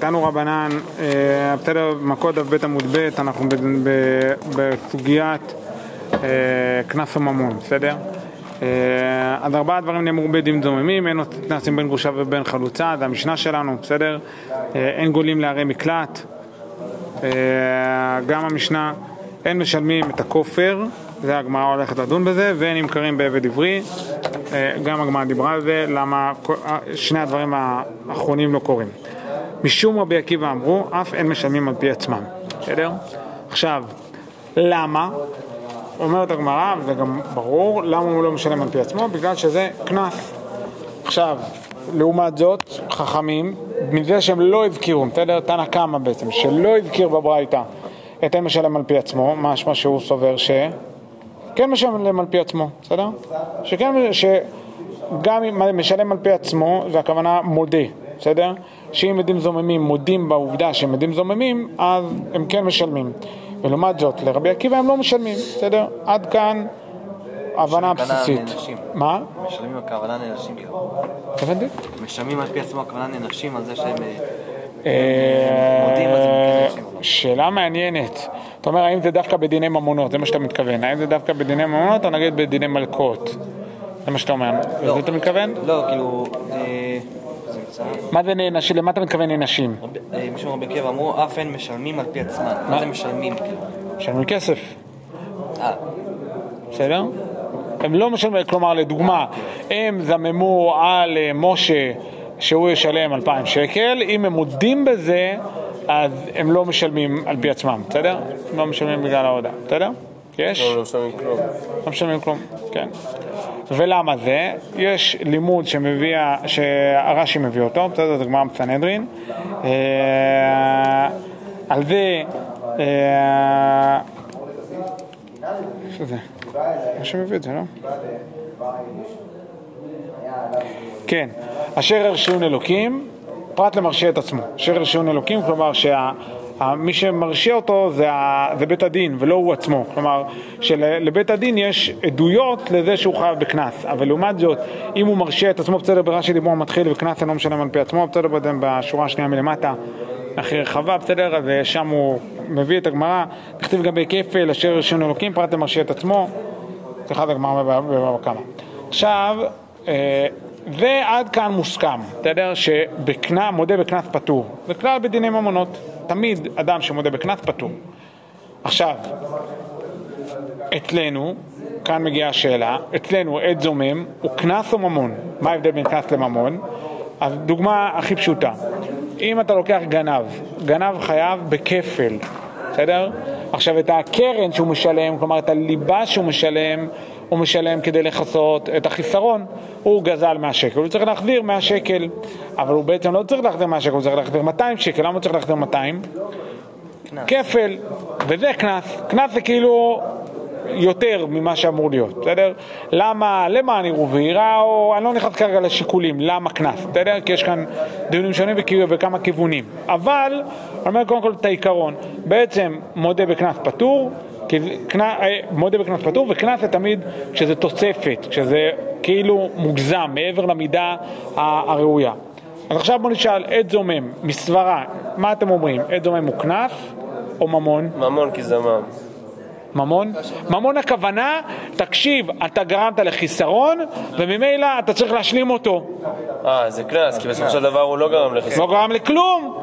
תנו רבנן, אה, בסדר, מכות דף ב' עמוד ב', אנחנו בסוגיית אה, קנס וממון, בסדר? אה, אז ארבעה דברים נאמרו בדין זוממים, אין עוד קנסים בין גרושה ובין חלוצה, זה המשנה שלנו, בסדר? אה, אין גולים לערי מקלט, אה, גם המשנה, אין משלמים את הכופר, זה הגמרא הולכת לדון בזה, ואין נמכרים בעבד עברי, אה, גם הגמרא דיברה על זה, למה אה, שני הדברים האחרונים לא קורים. משום רבי עקיבא אמרו, אף אין משלמים על פי עצמם, בסדר? עכשיו, למה? אומרת הגמרא, וזה גם ברור, למה הוא לא משלם על פי עצמו? בגלל שזה קנס. עכשיו, לעומת זאת, חכמים, מזה שהם לא הזכירו, בסדר? תנא קמא בעצם, שלא הזכיר בברייתא את אין משלם על פי עצמו, משמע שהוא סובר ש... כן משלם על פי עצמו, בסדר? שכן, שגם משלם על פי עצמו, זה הכוונה מודה, בסדר? שאם עדים זוממים מודים בעובדה שהם עדים זוממים, אז הם כן משלמים. ולעומת זאת, לרבי עקיבא הם לא משלמים, בסדר? עד כאן הבנה בסיסית. מה? משלמים הכוונה נענשים כאילו. הבנתי? משלמים על פי עצמו הכוונה נענשים על זה שהם... אה, אה, מודים, כן. שאלה מעניינת. אתה אומר, האם זה דווקא בדיני ממונות? זה מה שאתה מתכוון. האם זה דווקא בדיני ממונות או נגיד בדיני מלכות? זה מה שאתה אומר. לזה אתה מתכוון? לא, כאילו... מה זה נענשים? למה אתה מתכוון נענשים? אה, משום רבי עקיבא אמרו, אף אין משלמים על פי עצמם. מה זה משלמים? משלמים כסף, אה, בסדר? הם לא משלמים, כלומר לדוגמה, הם זממו על אה, משה שהוא ישלם 2,000 שקל, אם הם מודים בזה, אז הם לא משלמים על פי עצמם, בסדר? הם לא משלמים בגלל ההודעה, בסדר? יש? לא משלמים כלום. לא משלמים כלום, כן. ולמה זה? יש לימוד שמביא, שהרש"י מביא אותו, בסדר, זה גמרא בסנהדרין. אה, על זה, אה, שזה, רש"י מביא את זה, לא? כן, אשר הרשיון אלוקים, פרט למרשיע את עצמו. אשר הרשיון אלוקים, כלומר שמי שמרשיע אותו זה, ה, זה בית הדין ולא הוא עצמו. כלומר, שלבית הדין יש עדויות לזה שהוא חייב בקנס. אבל לעומת זאת, אם הוא מרשיע את עצמו, בסדר, ברש"י דיבור מתחיל וקנס אינו משלם על פי עצמו, בסדר, בשורה השנייה מלמטה. הכי רחבה, בסדר, אז שם הוא מביא את הגמרא, נכתיב גם בכפל, אשר הרשיון אלוקים, פרט למרשיע את עצמו. סליחה, זה גמרא בבבא קמא. עכשיו, אה, זה עד כאן מוסכם, בסדר? שמודה בקנס פטור. זה כלל בדיני ממונות. תמיד אדם שמודה בקנס פטור. עכשיו, אצלנו, כאן מגיעה השאלה, אצלנו עד זומם הוא קנס או ממון? מה ההבדל בין קנס לממון? אז דוגמה הכי פשוטה, אם אתה לוקח גנב, גנב חייב בכפל, בסדר? עכשיו את הקרן שהוא משלם, כלומר את הליבה שהוא משלם, הוא משלם כדי לכסות את החיסרון, הוא גזל 100 שקל, הוא צריך להחזיר 100 שקל, אבל הוא בעצם לא צריך להחזיר 100 שקל, הוא צריך להחזיר 200 שקל, למה הוא צריך להחזיר 200? קנס. כפל, וזה קנס, קנס זה כאילו יותר ממה שאמור להיות, בסדר? למה, למען יראו ויראה, או אני לא נכנס כרגע לשיקולים, למה קנס, בסדר? כי יש כאן דיונים שונים וכמה כיוונים. אבל, אני אומר קודם כל את העיקרון, בעצם מודה בקנס פטור, כי זה- אה, מודה בקנס פטור, וקנס זה תמיד כשזה תוספת, כשזה כאילו מוגזם, מעבר למידה הראויה. אז עכשיו בוא נשאל, עד זומם, מסברה, מה אתם אומרים? עד זומם הוא קנס או ממון? ממון כי זמם. ממון? ממון הכוונה, תקשיב, אתה גרמת לחיסרון, וממילא אתה צריך להשלים אותו. אה, זה קנס, כי בסופו של דבר הוא לא גרם לחיסון. לא גרם לכלום.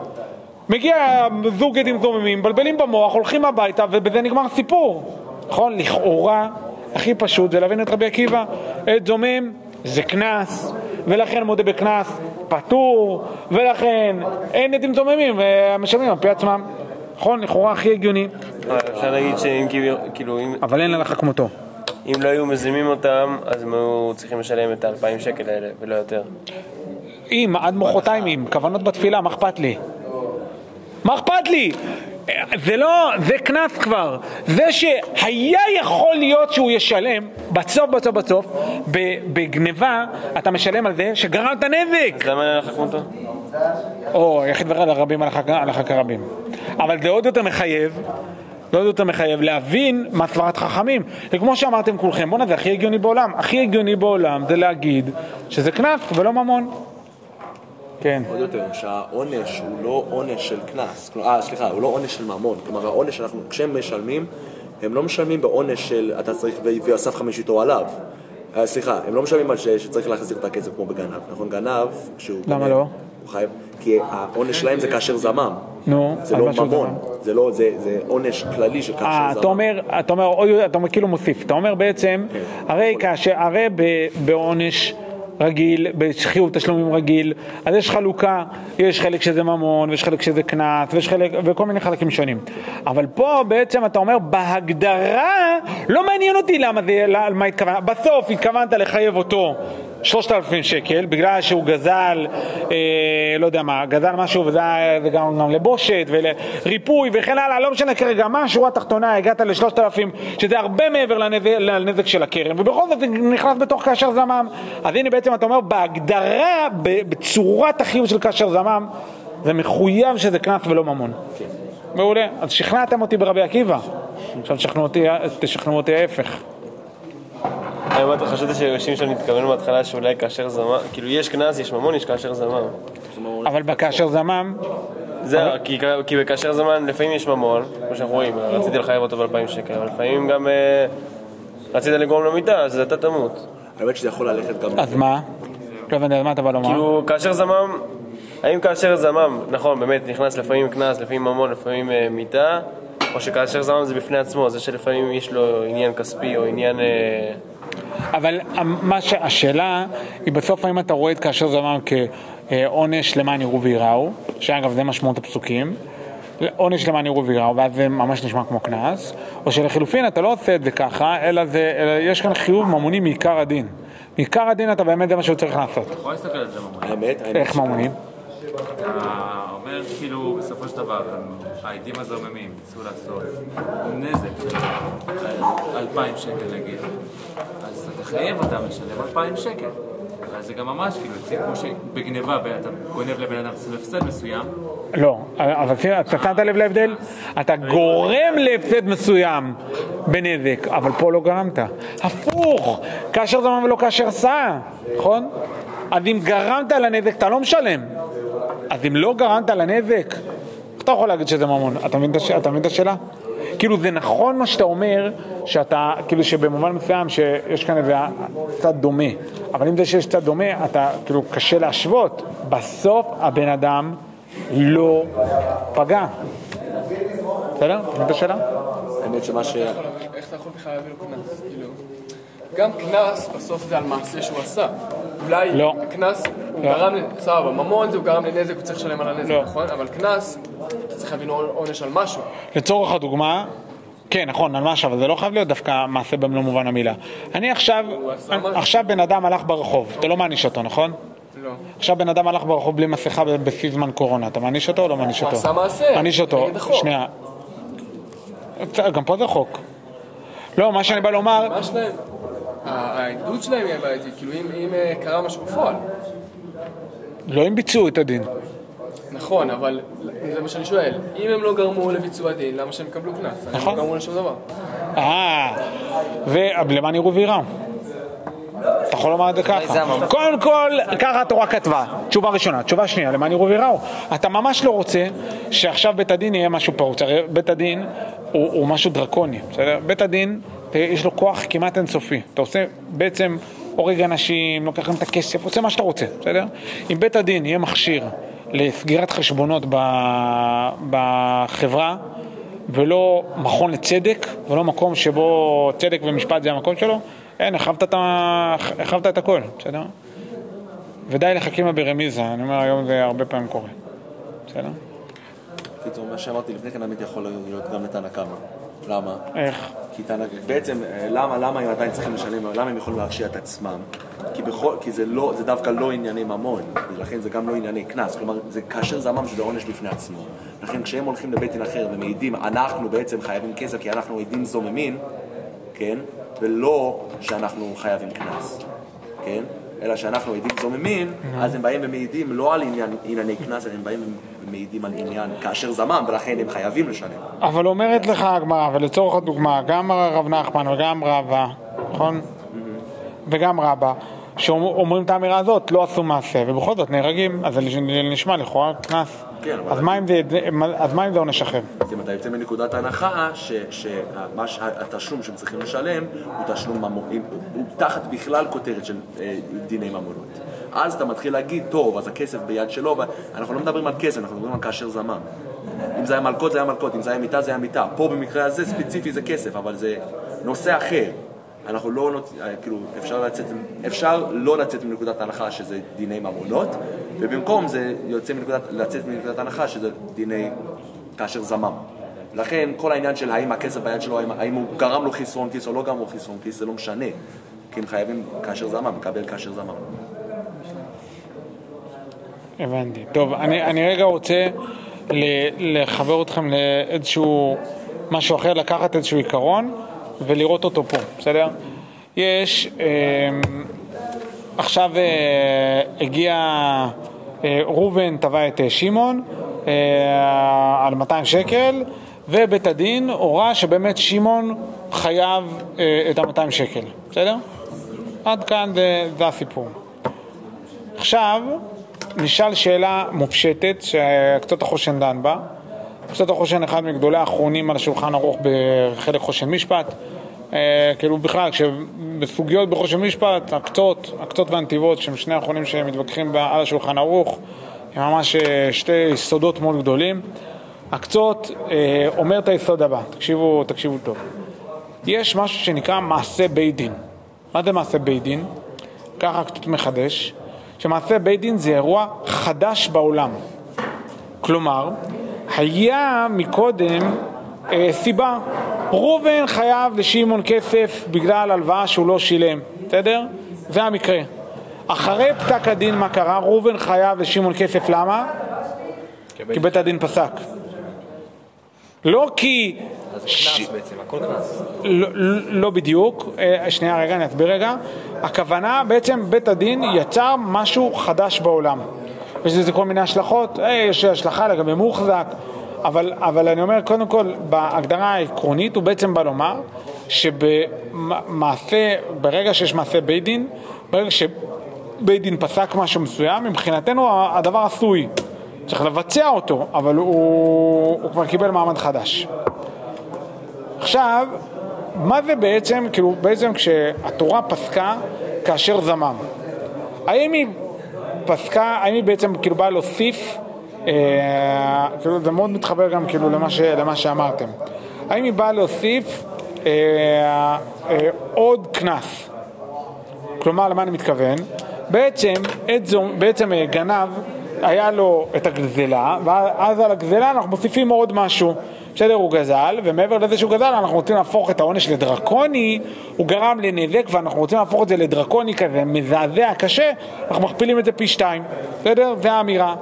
מגיע זוג עדים זוממים, מבלבלים במוח, הולכים הביתה, ובזה נגמר הסיפור. נכון? לכאורה, הכי פשוט זה להבין את רבי עקיבא. עד זומם זה קנס, ולכן מודה בקנס פטור, ולכן אין עדים זוממים ומשלמים על פי עצמם. נכון? לכאורה הכי הגיוני, אפשר להגיד שאם כאילו- אם- אבל אין הלכה כמותו. אם לא היו מזימים אותם, אז הם היו צריכים לשלם את ה-2,000 שקל האלה, ולא יותר. אם, עד מחרתיים אם, כוונות בתפילה, מה אכפת לי? מה אכפת לי? זה לא, זה קנס כבר. זה שהיה יכול להיות שהוא ישלם, בסוף בסוף בסוף, בגניבה, אתה משלם על זה שגרמת נזק. אז למה אין לך כמותו? או, יחיד ורע לרבים הלכה כרבים. אבל זה עוד יותר מחייב, זה עוד יותר מחייב להבין מה סברת חכמים. וכמו שאמרתם כולכם, בואנה זה הכי הגיוני בעולם. הכי הגיוני בעולם זה להגיד שזה קנס ולא ממון. כן. עוד יותר, שהעונש הוא לא עונש של קנס, אה, סליחה, הוא לא עונש של ממון, כלומר העונש שאנחנו, כשהם משלמים, הם לא משלמים בעונש של אתה צריך ו- ואסף חמש איתו עליו. אה, סליחה, הם לא משלמים על ש- שצריך להחזיר את הכסף כמו בגנב, נכון? גנב, כשהוא... למה גונב, לא? הוא חייב, כי העונש שלהם זה כאשר זמם. נו, זה לא ממון? זה לא, זה זה עונש כללי של כאשר אה, זמם. אתה אומר, אתה אומר, אתה אומר כאילו מוסיף, אתה אומר בעצם, כן. הרי כאשר, הרי ב- בעונש רגיל, בחיוב תשלומים רגיל, אז יש חלוקה, יש חלק שזה ממון, ויש חלק שזה קנס, ויש חלק, וכל מיני חלקים שונים. אבל פה בעצם אתה אומר, בהגדרה, לא מעניין אותי למה זה, על מה התכוונת, בסוף התכוונת לחייב אותו. שלושת אלפים שקל, בגלל שהוא גזל, אה, לא יודע מה, גזל משהו וזה גם, גם לבושת ולריפוי וכן הלאה, לא משנה כרגע מה, השורה התחתונה, הגעת לשלושת אלפים, שזה הרבה מעבר לנזק, לנזק של הקרן, ובכל זאת זה נכנס בתוך כאשר זמם. אז הנה בעצם אתה אומר, בהגדרה, בצורת החיוב של כאשר זמם, זה מחויב שזה קנס ולא ממון. מעולה, אז שכנעתם אותי ברבי עקיבא, עכשיו תשכנעו אותי ההפך. האמת, חשבתי ששמשון התכוון בהתחלה שאולי כאשר זמם, כאילו יש קנס, יש ממון, יש כאשר זמם. אבל בכאשר זמם, זה, כי, בכאשר זמן לפעמים יש ממון, כמו שאנחנו רואים, רציתי לחייב אותו ב-2,000 שקל, אבל לפעמים גם אה, רצית לגרום לו מיתה, אז אתה תמות. האמת שזה יכול ללכת גם... אז מה? לא הבנתי, אז מה אתה בא לומר? כאילו, כאשר זמם, האם כאשר זמם, נכון, באמת, נכנס לפעמים קנס, לפעמים ממון, לפעמים אה, מיתה, או שכאשר זמם זה בפני עצמו, זה שלפעמים יש לו עניין כספי או עניין... אבל מה ש... השאלה היא בסוף האם אתה רואה את כאשר זמם כעונש למען יראו וייראו, שאגב זה משמעות הפסוקים, עונש למען יראו וייראו, ואז זה ממש נשמע כמו קנס, או שלחילופין אתה לא עושה את זה ככה, אלא, זה, אלא יש כאן חיוב ממוני מעיקר הדין. מעיקר הדין אתה באמת זה מה שהוא צריך לעשות. יכול להסתכל על זה ממון. האמת, האמת, איך ממונים? אתה אומר כאילו בסופו של דבר, העדים הזוממים ניסו לעשות נזק, אלפיים שקל נגיד, אז אתה תחייב אותם לשלם אלפיים שקל. אז זה גם ממש כאילו, זה כמו שבגניבה אתה גונב לבן אדם הפסד מסוים, לא, אבל אתה שמת לב להבדל? אתה גורם להפסד מסוים בנזק, אבל פה לא גרמת. הפוך, כאשר זמן ולא כאשר סע, נכון? אז אם גרמת לנזק אתה לא משלם. אז אם לא גרמת לנזק, איך אתה יכול להגיד שזה ממון? אתה מבין את השאלה? כאילו זה נכון מה שאתה אומר, שאתה, כאילו שבמובן מסוים שיש כאן איזה צד דומה, אבל אם זה שיש צד דומה, אתה, כאילו קשה להשוות. בסוף הבן אדם לא פגע. בסדר? אתה מבין את השאלה? האמת שמה ש... איך אתה יכול בכלל להביא לו קנס? כאילו, גם קנס בסוף זה על מעשה שהוא עשה. אולי לא. הוא. גרם, סבבה, ממון זה הוא גרם לנזק, הוא צריך לשלם על הנזק, לא. נכון? אבל קנס, אתה צריך להבין עונש על משהו. לצורך הדוגמה, כן, נכון, על משהו, אבל זה לא חייב להיות דווקא מעשה במלוא מובן המילה. אני עכשיו, משהו. עכשיו בן אדם הלך ברחוב, אתה לא מעניש אותו, נכון? לא. עכשיו בן אדם הלך ברחוב בלי מסכה ב- בשיא זמן קורונה, אתה מעניש אותו או לא מעניש הוא אותו? עשה מעשה, מעניש אותו. שנייה. גם פה זה חוק. לא, מה שאני בא לומר, מה שלהם? העדות שלהם יהיה בעייתית, כאילו אם אם, אה, קרה משהו בפועל. לא אם ביצעו את הדין. נכון, אבל זה מה שאני שואל. אם הם לא גרמו לביצוע דין, למה שהם יקבלו קנס? הם נכון. לא גרמו לשום דבר. אה, ולמען יראו וייראו. אתה יכול לומר את זה ככה. קודם כל, ככה התורה כתבה. תשובה ראשונה. תשובה שנייה, למען יראו וייראו. אתה ממש לא רוצה שעכשיו בית הדין יהיה משהו פרוץ. הרי בית הדין הוא, הוא משהו דרקוני, בסדר? בית הדין, יש לו כוח כמעט אינסופי. אתה עושה בעצם, הורג אנשים, לוקח להם את הכסף, עושה מה שאתה רוצה, בסדר? אם בית הדין יהיה מכשיר לסגירת חשבונות ב- בחברה, ולא מכון לצדק, ולא מקום שבו צדק ומשפט זה המקום שלו, אין, החבת את, הכל, בסדר? ודי לחכימה ברמיזה, אני אומר היום זה הרבה פעמים קורה, בסדר? קיצור, מה שאמרתי לפני כן האמת יכול להיות גם לתנא קמא. למה? איך? כי תנא, בעצם, אה, למה, למה הם עדיין צריכים לשלם, למה הם יכולים להרשיע את עצמם? כי, בכל, כי זה, לא, זה דווקא לא ענייני ממון, ולכן זה גם לא ענייני קנס, כלומר, זה כאשר זמם שזה עונש בפני עצמו. לכן כשהם הולכים לבית דין אחר ומעידים, אנחנו בעצם חייבים כסף כי אנחנו עדים זוממים, כן? ולא שאנחנו חייבים קנס, כן? אלא שאנחנו עדים זוממים, אז הם באים ומעידים לא על עניין, ענייני קנס, אלא הם באים ומעידים על עניין כאשר זמם, ולכן הם חייבים לשלם. אבל אומרת לך הגמרא, ולצורך הדוגמה, גם הרב נחמן וגם רבא, נכון? וגם רבא, שאומרים את האמירה הזאת, לא עשו מעשה, ובכל זאת נהרגים, אז זה נשמע לכאורה קנס. כן, אז מה אם זה- אז מה אם זה עונש אחר? אז אם אתה יוצא מנקודת הנחה שהתשלום שהם צריכים לשלם הוא תשלום ממון, הוא תחת בכלל כותרת של אה, דיני ממונות. אז אתה מתחיל להגיד, טוב, אז הכסף ביד שלו, אנחנו לא מדברים על כסף, אנחנו מדברים על כאשר זמם. אם זה היה מלקות זה היה מלקות, אם זה היה מיטה זה היה מיטה. פה במקרה הזה ספציפי זה כסף, אבל זה נושא אחר. אנחנו לא, נוצ... אה, כאילו, אפשר, לצאת, אפשר לא לצאת מנקודת הנחה שזה דיני ממונות, ובמקום זה יוצא מנקודת, לצאת מנקודת הנחה שזה דיני כאשר זמם. לכן כל העניין של האם הכסף ביד שלו, האם, האם הוא גרם לו חסרון כיס או לא גרם לו חסרון כיס, זה לא משנה. כי הם חייבים כאשר זמם, לקבל כאשר זמם. הבנתי. טוב, אני, אני רגע רוצה לחבר אתכם לאיזשהו משהו אחר, לקחת איזשהו עיקרון ולראות אותו פה, בסדר? יש, אה, עכשיו אה, הגיע אה, ראובן תבע את אה, שמעון על 200 שקל ובית הדין הורה שבאמת שמעון חייב את ה-200 שקל, בסדר? עד כאן זה, זה הסיפור. עכשיו, נשאל שאלה מופשטת שקצת החושן דן בה. קצת החושן אחד מגדולי האחרונים על השולחן ערוך בחלק חושן משפט. אה, כאילו בכלל, כשבסוגיות בחושן משפט, הקצות, הקצות והנתיבות, שהם שני האחרונים שמתווכחים על השולחן ערוך, הם ממש אה, שתי יסודות מאוד גדולים. הקצות אה, אומר את היסוד הבא, תקשיבו, תקשיבו טוב. יש משהו שנקרא מעשה בית דין. מה זה מעשה בית דין? ככה קצת מחדש, שמעשה בית דין זה אירוע חדש בעולם. כלומר, היה מקודם אה, סיבה, ראובן חייב לשמעון כסף בגלל הלוואה שהוא לא שילם, בסדר? זה המקרה. אחרי פסק הדין מה קרה? ראובן חייב לשמעון כסף, למה? כי בית הדין פסק. לא כי... אז קנס בעצם, הכל קנס. לא, לא בדיוק, אה, שנייה רגע, אני אסביר רגע. הכוונה, בעצם בית הדין יצר משהו חדש בעולם. יש לזה כל מיני השלכות, אה, יש השלכה לגבי מוחזק, אבל, אבל אני אומר, קודם כל, בהגדרה העקרונית הוא בעצם בא לומר שבמעשה, ברגע שיש מעשה בית דין, ברגע שבית דין פסק משהו מסוים, מבחינתנו הדבר עשוי. צריך לבצע אותו, אבל הוא, הוא כבר קיבל מעמד חדש. עכשיו, מה זה בעצם, כאילו, בעצם כשהתורה פסקה כאשר זמם? האם היא פסקה, האם היא בעצם כאילו באה להוסיף, אה, כאילו זה מאוד מתחבר גם כאילו למה, ש, למה שאמרתם, האם היא באה להוסיף אה, אה, עוד קנס? כלומר, למה אני מתכוון? בעצם, זו, בעצם אה, גנב, היה לו את הגזלה, ואז על הגזלה אנחנו מוסיפים עוד משהו. בסדר, הוא גזל, ומעבר לזה שהוא גזל, אנחנו רוצים להפוך את העונש לדרקוני, הוא גרם לנזק, ואנחנו רוצים להפוך את זה לדרקוני כזה, מזעזע, קשה, אנחנו מכפילים את זה פי שתיים, בסדר? זה האמירה.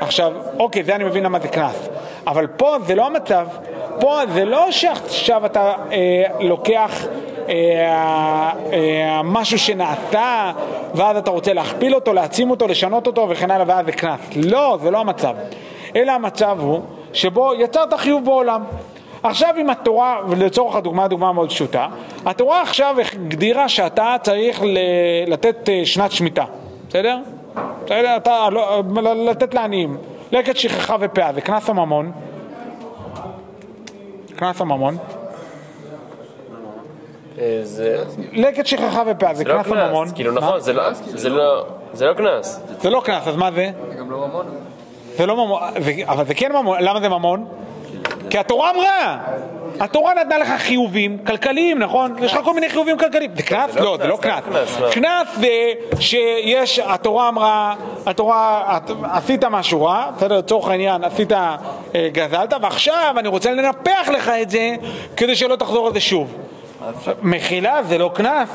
עכשיו, אוקיי, זה אני מבין למה זה קנס, אבל פה זה לא המצב, פה זה לא שעכשיו אתה אה, לוקח אה, אה, משהו שנעשה, ואז אתה רוצה להכפיל אותו, להעצים אותו, לשנות אותו וכן הלאה, ואז זה קנס. לא, זה לא המצב. אלא המצב הוא שבו יצרת חיוב בעולם. עכשיו עם התורה, ולצורך הדוגמה, דוגמה מאוד פשוטה, התורה עכשיו הגדירה שאתה צריך לתת אה, שנת שמיטה, בסדר? בסדר? אתה, לא, לתת לעניים, לקט שכחה ופאה, זה קנס הממון. קנס הממון. אה, זה לקט שכחה ופאה, זה זה לא קנס הממון. כאילו? נכון, זה לא- לא- זה לא קנס. זה לא קנס, אז מה זה? זה גם לא ממון. זה לא ממון, אבל זה כן ממון, למה זה ממון? כי התורה אמרה, התורה נתנה לך חיובים כלכליים, נכון? יש לך כל מיני חיובים כלכליים. זה קנס? לא, זה לא זה לא קנס. קנס? קנס זה שיש, התורה אמרה, התורה, עשית משהו רע, בסדר, לצורך העניין, עשית, אה, גזלת, ועכשיו אני רוצה לנפח לך את זה כדי שלא תחזור על זה שוב. מחילה זה לא קנס.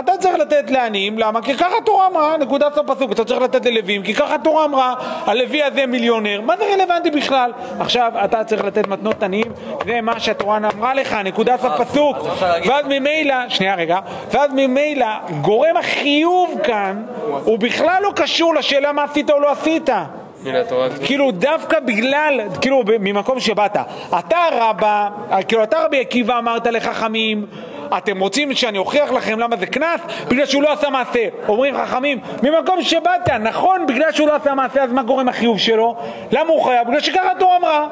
אתה צריך לתת לעניים, למה? כי ככה התורה אמרה, נקודת סוף פסוק, אתה צריך לתת ללווים, כי ככה התורה אמרה, הלוי הזה מיליונר, מה זה רלוונטי בכלל? עכשיו אתה צריך לתת מתנות עניים, זה מה שהתורה אמרה לך, נקודת סוף פסוק, אפשר להגיד- ואז ממילא, שנייה רגע, ואז ממילא גורם החיוב כאן, הוא בכלל לא קשור לשאלה מה עשית או לא עשית. כאילו דווקא בגלל, כאילו ממקום שבאת, אתה רבה, כאילו אתה רבי עקיבא אמרת לחכמים, אתם רוצים שאני אוכיח לכם למה זה קנס? בגלל שהוא לא עשה מעשה. אומרים חכמים, ממקום שבאת, נכון, בגלל שהוא לא עשה מעשה, אז מה גורם החיוב שלו? למה הוא חייב? בגלל שככה התורה אמרה.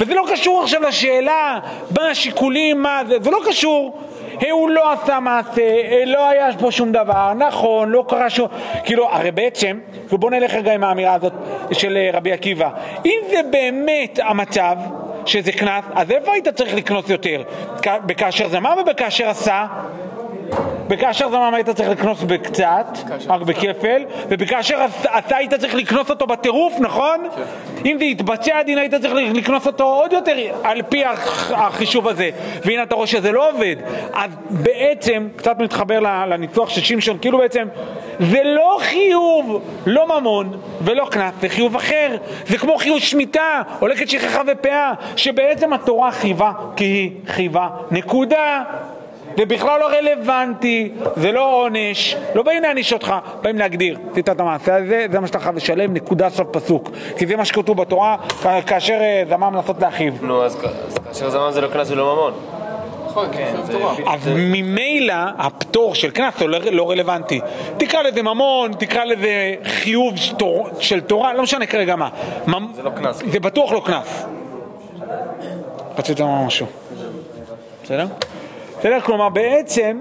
וזה לא קשור עכשיו לשאלה מה השיקולים, מה זה, זה לא קשור. הוא לא עשה מעשה, לא היה פה שום דבר, נכון, לא קרה שום... כאילו, הרי בעצם, ובוא נלך רגע עם האמירה הזאת של אה, רבי עקיבא, אם זה באמת המצב שזה קנס, אז איפה היית צריך לקנוס יותר? בכאשר זמם ובכאשר עשה? בכאשר זמם היית צריך לקנוס בקצת, רק בכפל, ובכאשר אתה היית צריך לקנוס אותו בטירוף, נכון? אם זה יתבצע הדין היית צריך לקנוס אותו עוד יותר על פי הח- החישוב הזה, והנה אתה רואה שזה לא עובד. אז בעצם, קצת מתחבר לניצוח של שמשון, כאילו בעצם זה לא חיוב, לא ממון ולא קנס, זה חיוב אחר. זה כמו חיוב שמיטה, לקט שכחה ופאה, שבעצם התורה חייבה כי היא חייבה, נקודה. זה בכלל לא רלוונטי, זה לא עונש, לא באים להעניש אותך, באים להגדיר. עשית את המעשה הזה, זה מה שאתה חייב לשלם, נקודה סוף פסוק. כי זה מה שכתוב בתורה, כאשר אה, זמם לנסות להכאיב. נו, אז כאשר זמן זה לא קנס ולא ממון. נכון, כן, תורה. אז ממילא הפטור של קנס הוא לא- לא רלוונטי. תקרא לזה ממון, תקרא לזה חיוב של תורה, לא משנה כרגע מה. זה לא קנס. זה בטוח לא קנס. רצית לומר משהו. בסדר? בסדר? כלומר בעצם,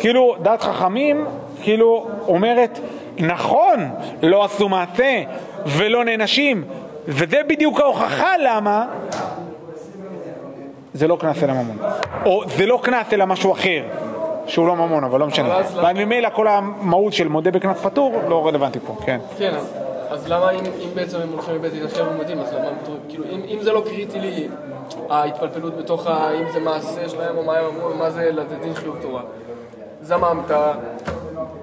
כאילו דת חכמים, כאילו אומרת, נכון, לא עשו מעשה ולא נענשים, וזה בדיוק ההוכחה למה זה לא קנס אלא ממון. או זה לא קנס אלא משהו אחר, שהוא לא ממון, אבל לא משנה. וממילא כל המהות של מודה בקנס פטור לא רלוונטי פה, כן. כן, אז- למה אם אם בעצם הם הולכים לבית דין אחר ומודים, אז למה הם? כאילו, אם אם זה לא קריטי לי, ההתפלפלות בתוך ה... אם זה מעשה שלהם או מה הם אמרו, מה זה לדין חיוב תורה. זממת,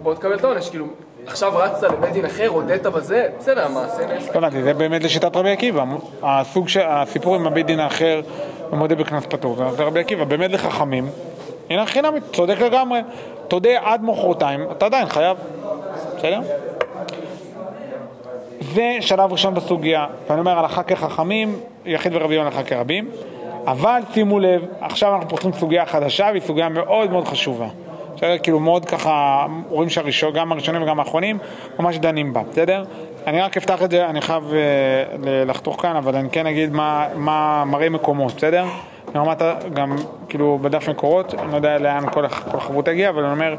בוא תקבל את העונש, כאילו, עכשיו רצת לבית דין אחר, הודית בזה, בסדר, המעשה נעשה. לא הבנתי, זה באמת לשיטת רבי עקיבא. הסוג של, הסיפור עם הבית דין האחר ומודה בקנס פטור, זה רבי עקיבא, באמת לחכמים, הנה חינמית, צודק לגמרי. תודה עד מחרתיים, אתה עדיין חייב, בסדר? זה שלב ראשון בסוגיה, ואני אומר הלכה כחכמים, יחיד ורבי יונה הלכה כרבים, אבל שימו לב, עכשיו אנחנו פותחים סוגיה חדשה, והיא סוגיה מאוד מאוד חשובה. בסדר? כאילו מאוד ככה, רואים שהראשון, גם הראשונים וגם האחרונים, ממש דנים בה, בסדר? אני רק אפתח את זה, אני חייב אה, לחתוך כאן, אבל אני כן אגיד מה, מה מראה מקומות, בסדר? ברמת ה- גם, כאילו, בדף מקורות, אני לא יודע לאן כל, כל החברות תגיע, אבל אני אומר,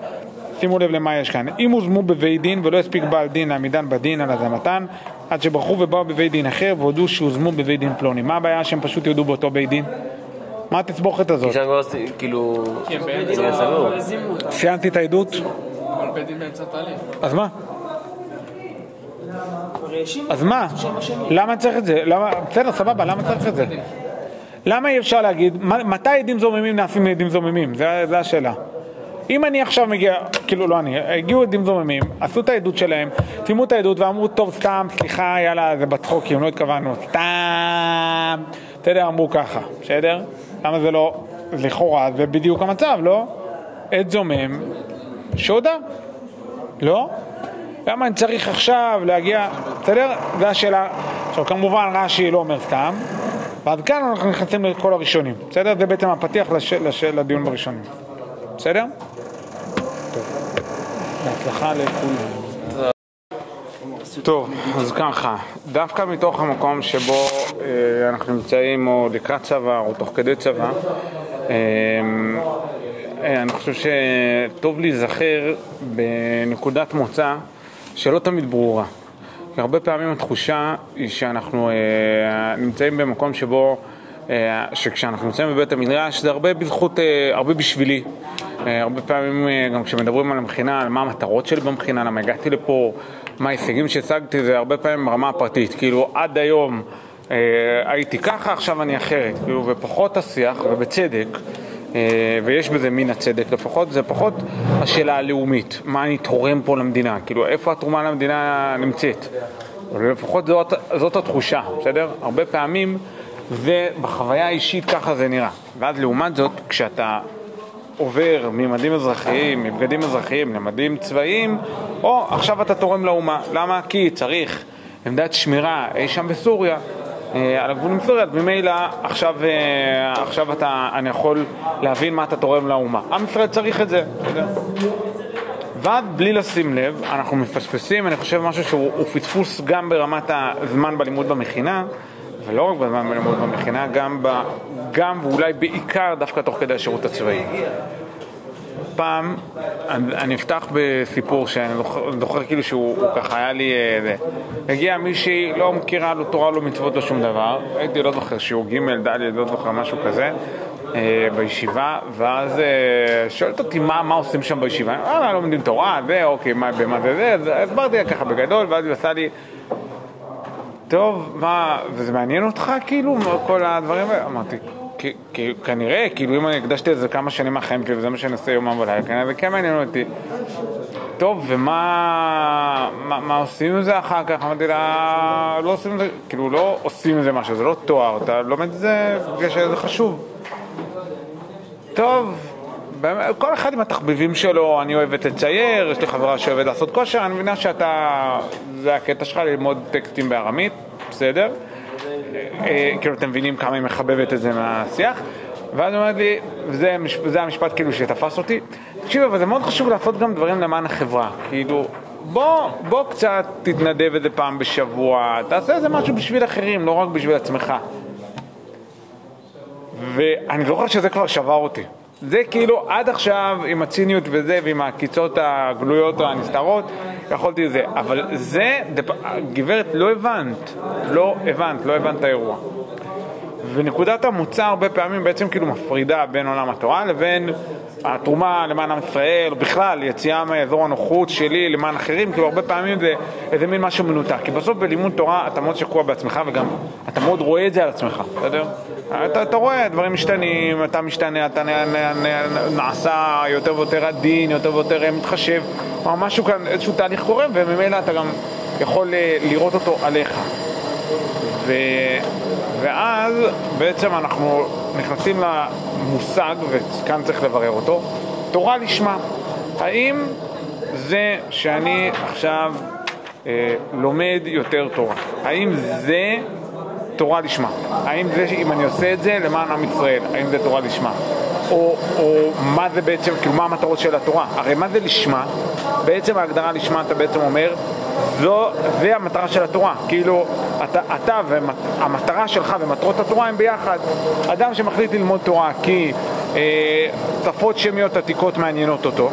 שימו לב למה יש כאן. אם הוזמו בבית דין ולא הספיק בעל דין להעמידן בדין על הזמתן, עד שברחו ובאו בבית דין אחר והודו שהוזמו בבית דין פלוני. מה הבעיה שהם פשוט יודו באותו בית דין? מה התסבוכת הזאת? כי שם כבר, כאילו. סיימתי את העדות? אבל בית דין באמצע התהליך. אז מה? אז מה? למה צריך את זה? למה, בסדר, סבבה, למה צריך את זה? למה אי אפשר להגיד, מתי עדים זוממים נעשים עדים זוממים? זה, זה השאלה. אם אני עכשיו מגיע, כאילו לא אני, הגיעו עדים זוממים, עשו את העדות שלהם, סיימו את העדות ואמרו, טוב, סתם, סליחה, יאללה, זה בצחוקים, לא התכוונו, סתם, בסדר, אמרו ככה, בסדר? למה זה לא, לכאורה זה בדיוק המצב, לא? עד זומם, שהודה, לא? למה אני צריך עכשיו להגיע, בסדר? זו השאלה. עכשיו כמובן רש"י לא אומר סתם, ועד כאן אנחנו נכנסים לכל הראשונים, בסדר? זה בעצם הפתיח לש... לש... לדיון בראשונים, בסדר? טוב. בהצלחה לכולם. טוב, אז ככה, דווקא מתוך המקום שבו אה, אנחנו נמצאים או לקראת צבא או תוך כדי צבא, אה, אה, אני חושב שטוב להיזכר בנקודת מוצא שלא תמיד ברורה. הרבה פעמים התחושה היא שאנחנו אה, נמצאים במקום שבו, שכשאנחנו נמצאים בבית המדרש זה הרבה בזכות, אה, הרבה בשבילי. אה, הרבה פעמים אה, גם כשמדברים על המכינה, על מה המטרות שלי במכינה, למה הגעתי לפה, מה ההישגים שהשגתי, זה הרבה פעמים ברמה הפרטית. כאילו עד היום אה, הייתי ככה, עכשיו אני אחרת. כאילו, ופחות השיח, ובצדק, אה, ויש בזה מן הצדק לפחות, זה פחות השאלה הלאומית, מה אני תורם פה למדינה, כאילו איפה התרומה למדינה נמצאת. לפחות זאת, זאת התחושה, בסדר? הרבה פעמים, ובחוויה האישית ככה זה נראה. ואז לעומת זאת, כשאתה עובר ממדים אזרחיים, מבגדים אזרחיים למדים צבאיים, או עכשיו אתה תורם לאומה. למה? כי צריך עמדת שמירה אי שם בסוריה, אה, על הגבול עם סוריה, אז ממילא עכשיו, אה, עכשיו אתה, אני יכול להבין מה אתה תורם לאומה. עם ישראל צריך את זה? ואז בלי לשים לב, אנחנו מפספסים, אני חושב משהו שהוא הוא פספוס גם ברמת הזמן בלימוד במכינה, ולא רק בזמן בלימוד במכינה, גם, ב, גם ואולי בעיקר דווקא תוך כדי השירות הצבאי. פעם, אני, אני אפתח בסיפור שאני זוכר, זוכר כאילו שהוא הוא ככה היה לי אה, זה. הגיעה מישהי, לא מכירה לו תורה, לא מצוות, לא שום דבר. הייתי, לא זוכר, שיעור ג', ד', לא זוכר, משהו כזה. אה, בישיבה, ואז אה, שואלת אותי מה, מה עושים שם בישיבה. אה, לא לומדים תורה, זה, אוקיי, מה, במה זה זה, אז הסברתי ככה בגדול, ואז היא עשה לי, טוב, מה, וזה מעניין אותך כאילו, כל הדברים האלה? אמרתי, "כי- כי- כנראה, כאילו אם אני הקדשתי לזה כמה שנים מהחיים שלי וזה מה שאני עושה יומם ולילה, כנראה זה כן מעניין אותי. טוב, ומה מה, מה עושים עם זה אחר כך? אמרתי לה, לא עושים עם זה, כאילו לא עושים עם זה משהו, זה לא תואר, אתה לומד את זה בגלל שזה חשוב. טוב, כל אחד עם התחביבים שלו, אני אוהבת לצייר, יש לי חברה שאוהבת לעשות כושר, אני מבינה שאתה, זה הקטע שלך ללמוד טקסטים בארמית, בסדר? אה, כאילו אתם מבינים כמה היא מחבבת את זה מהשיח ואז אומרת לי, וזה זה המשפט כאילו שתפס אותי תקשיב, אבל זה מאוד חשוב לעשות גם דברים למען החברה כאילו, בוא, בוא קצת תתנדב איזה פעם בשבוע תעשה איזה משהו בשביל אחרים, לא רק בשביל עצמך ואני זוכר שזה כבר שבר אותי. זה כאילו עד עכשיו עם הציניות וזה ועם העקיצות הגלויות או הנסתרות יכולתי זה, אבל זה, דפ- גברת, לא הבנת, לא הבנת, לא הבנת את האירוע. ונקודת המוצא הרבה פעמים בעצם כאילו מפרידה בין עולם התורה לבין התרומה למען עם ישראל, בכלל יציאה מאזור הנוחות שלי למען אחרים, כאילו הרבה פעמים זה איזה מין משהו מנותק. כי בסוף בלימוד תורה אתה מאוד שקוע בעצמך וגם אתה מאוד רואה את זה על עצמך, בסדר? אתה, אתה רואה, דברים משתנים, אתה משתנה, אתה נעשה יותר ויותר עדין, יותר ויותר אה, מתחשב, כלומר משהו כאן, איזשהו תהליך קורה וממילא אתה גם יכול אה, לראות אותו עליך. ו... ואז בעצם אנחנו נכנסים למושג, וכאן צריך לברר אותו, תורה לשמה. האם זה שאני עכשיו אה, לומד יותר תורה, האם זה תורה לשמה? האם זה, אם אני עושה את זה למען עם ישראל, האם זה תורה לשמה? או, או מה זה בעצם, כאילו מה המטרות של התורה? הרי מה זה לשמה? בעצם ההגדרה לשמה אתה בעצם אומר זו, זה המטרה של התורה, כאילו אתה, אתה והמטרה שלך ומטרות התורה הם ביחד. אדם שמחליט ללמוד תורה כי אה, שפות שמיות עתיקות מעניינות אותו,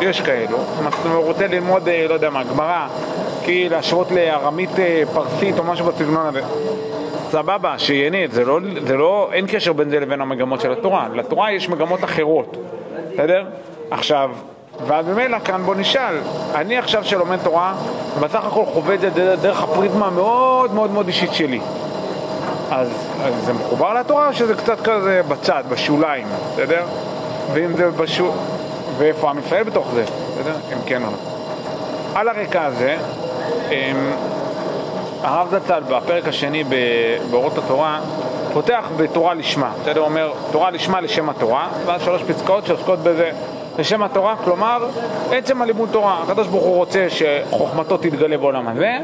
יש כאלו, הוא רוצה ללמוד, אה, לא יודע מה, גמרא, כי להשוות לארמית אה, פרסית או משהו בסגנון הזה. סבבה, שיהנה, זה לא, זה לא, אין קשר בין זה לבין המגמות של התורה. לתורה יש מגמות אחרות, בסדר? עכשיו, ואז ממילא כאן בוא נשאל, אני עכשיו שלומד תורה, בסך הכל חווה את זה דרך, הפריזמה המאוד מאוד מאוד אישית שלי. אז, אז זה מחובר לתורה או שזה קצת כזה בצד, בשוליים, בסדר? ואם זה בשול... ואיפה עם ישראל בתוך זה, בסדר? אם כן או לא. על הרקע הזה, אמ, הרב זצ"ל בפרק השני באורות התורה פותח בתורה לשמה, בסדר? הוא אומר תורה לשמה לשם התורה, ואז שלוש פסקאות שעוסקות בזה לשם התורה, כלומר עצם הלימוד תורה, הקדוש ברוך הוא רוצה שחוכמתו תתגלה בעולם הזה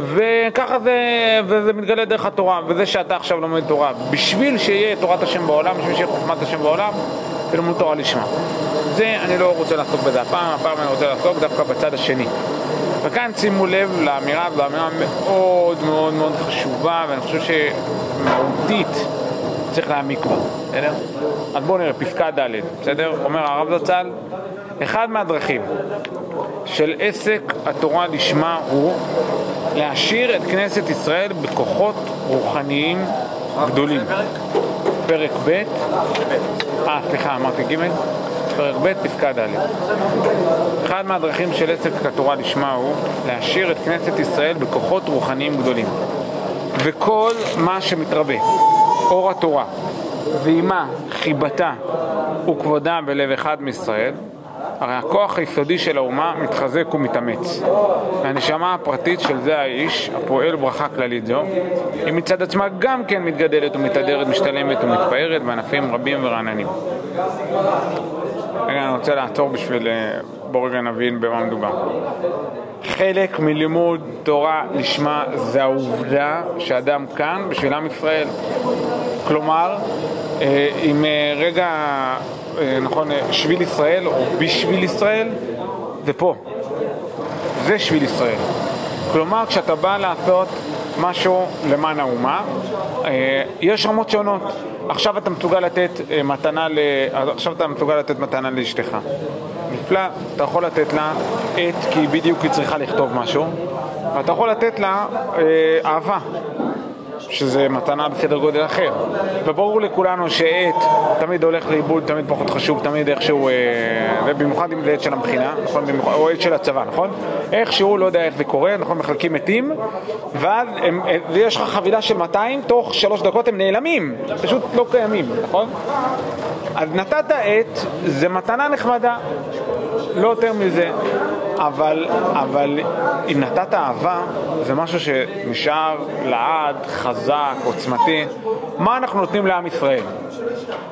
וככה זה, וזה מתגלה דרך התורה, וזה שאתה עכשיו לומד תורה בשביל שיהיה תורת השם בעולם, בשביל שיהיה חוכמת השם בעולם, זה לימוד תורה לשמה. זה אני לא רוצה לעסוק בזה הפעם, הפעם אני רוצה לעסוק דווקא בצד השני. וכאן שימו לב לאמירה, זו אמירה מאוד מאוד מאוד חשובה, ואני חושב שמהותית צריך להעמיק בה, בסדר? אז בואו נראה, פסקה ד', בסדר? אומר הרב זצ"ל, אחד מהדרכים של עסק התורה לשמה הוא להעשיר את כנסת ישראל בכוחות רוחניים גדולים. פרק ב', אה סליחה אמרתי ג', פרק ב', פסקה ד'. אחד מהדרכים של עסק התורה לשמה הוא להעשיר את כנסת ישראל בכוחות רוחניים גדולים. וכל מה שמתרבה, אור התורה, ועימה חיבתה וכבודה בלב אחד מישראל, הרי הכוח היסודי של האומה מתחזק ומתאמץ. והנשמה הפרטית של זה האיש, הפועל ברכה כללית זו, היא מצד עצמה גם כן מתגדלת ומתהדרת, משתלמת ומתפארת בענפים רבים ורעננים. רגע, אני רוצה לעצור בשביל... אה, בואו רגע נבין במה מדובר. חלק מלימוד תורה לשמה זה העובדה שאדם כאן בשביל עם ישראל. כלומר, אה, אם אה, רגע, נכון, שביל ישראל או בשביל ישראל, זה פה. זה שביל ישראל. כלומר, כשאתה בא לעשות משהו למען האומה, אה, יש רמות שונות. עכשיו אתה מסוגל לתת אה, מתנה, ל... עכשיו אתה מסוגל לתת מתנה לאשתך. נפלא, אתה יכול לתת לה עט כי בדיוק היא צריכה לכתוב משהו, ואתה יכול לתת לה אה, אהבה. שזה מתנה בסדר גודל אחר. וברור לכולנו שעט תמיד הולך לאיבוד, תמיד פחות חשוב, תמיד איכשהו, אה, ובמיוחד אם זה עט של המכינה, נכון? או עט של הצבא, נכון? איכשהו, לא יודע איך זה קורה, נכון? מחלקים מתים, ואז הם, אה, ויש לך חבילה של 200, תוך שלוש דקות הם נעלמים, פשוט לא קיימים, נכון? אז נתת עט, זה מתנה נחמדה, לא יותר מזה. אבל, אבל אם נתת אהבה, זה משהו שנשאר לעד, חזק, עוצמתי. מה אנחנו נותנים לעם ישראל?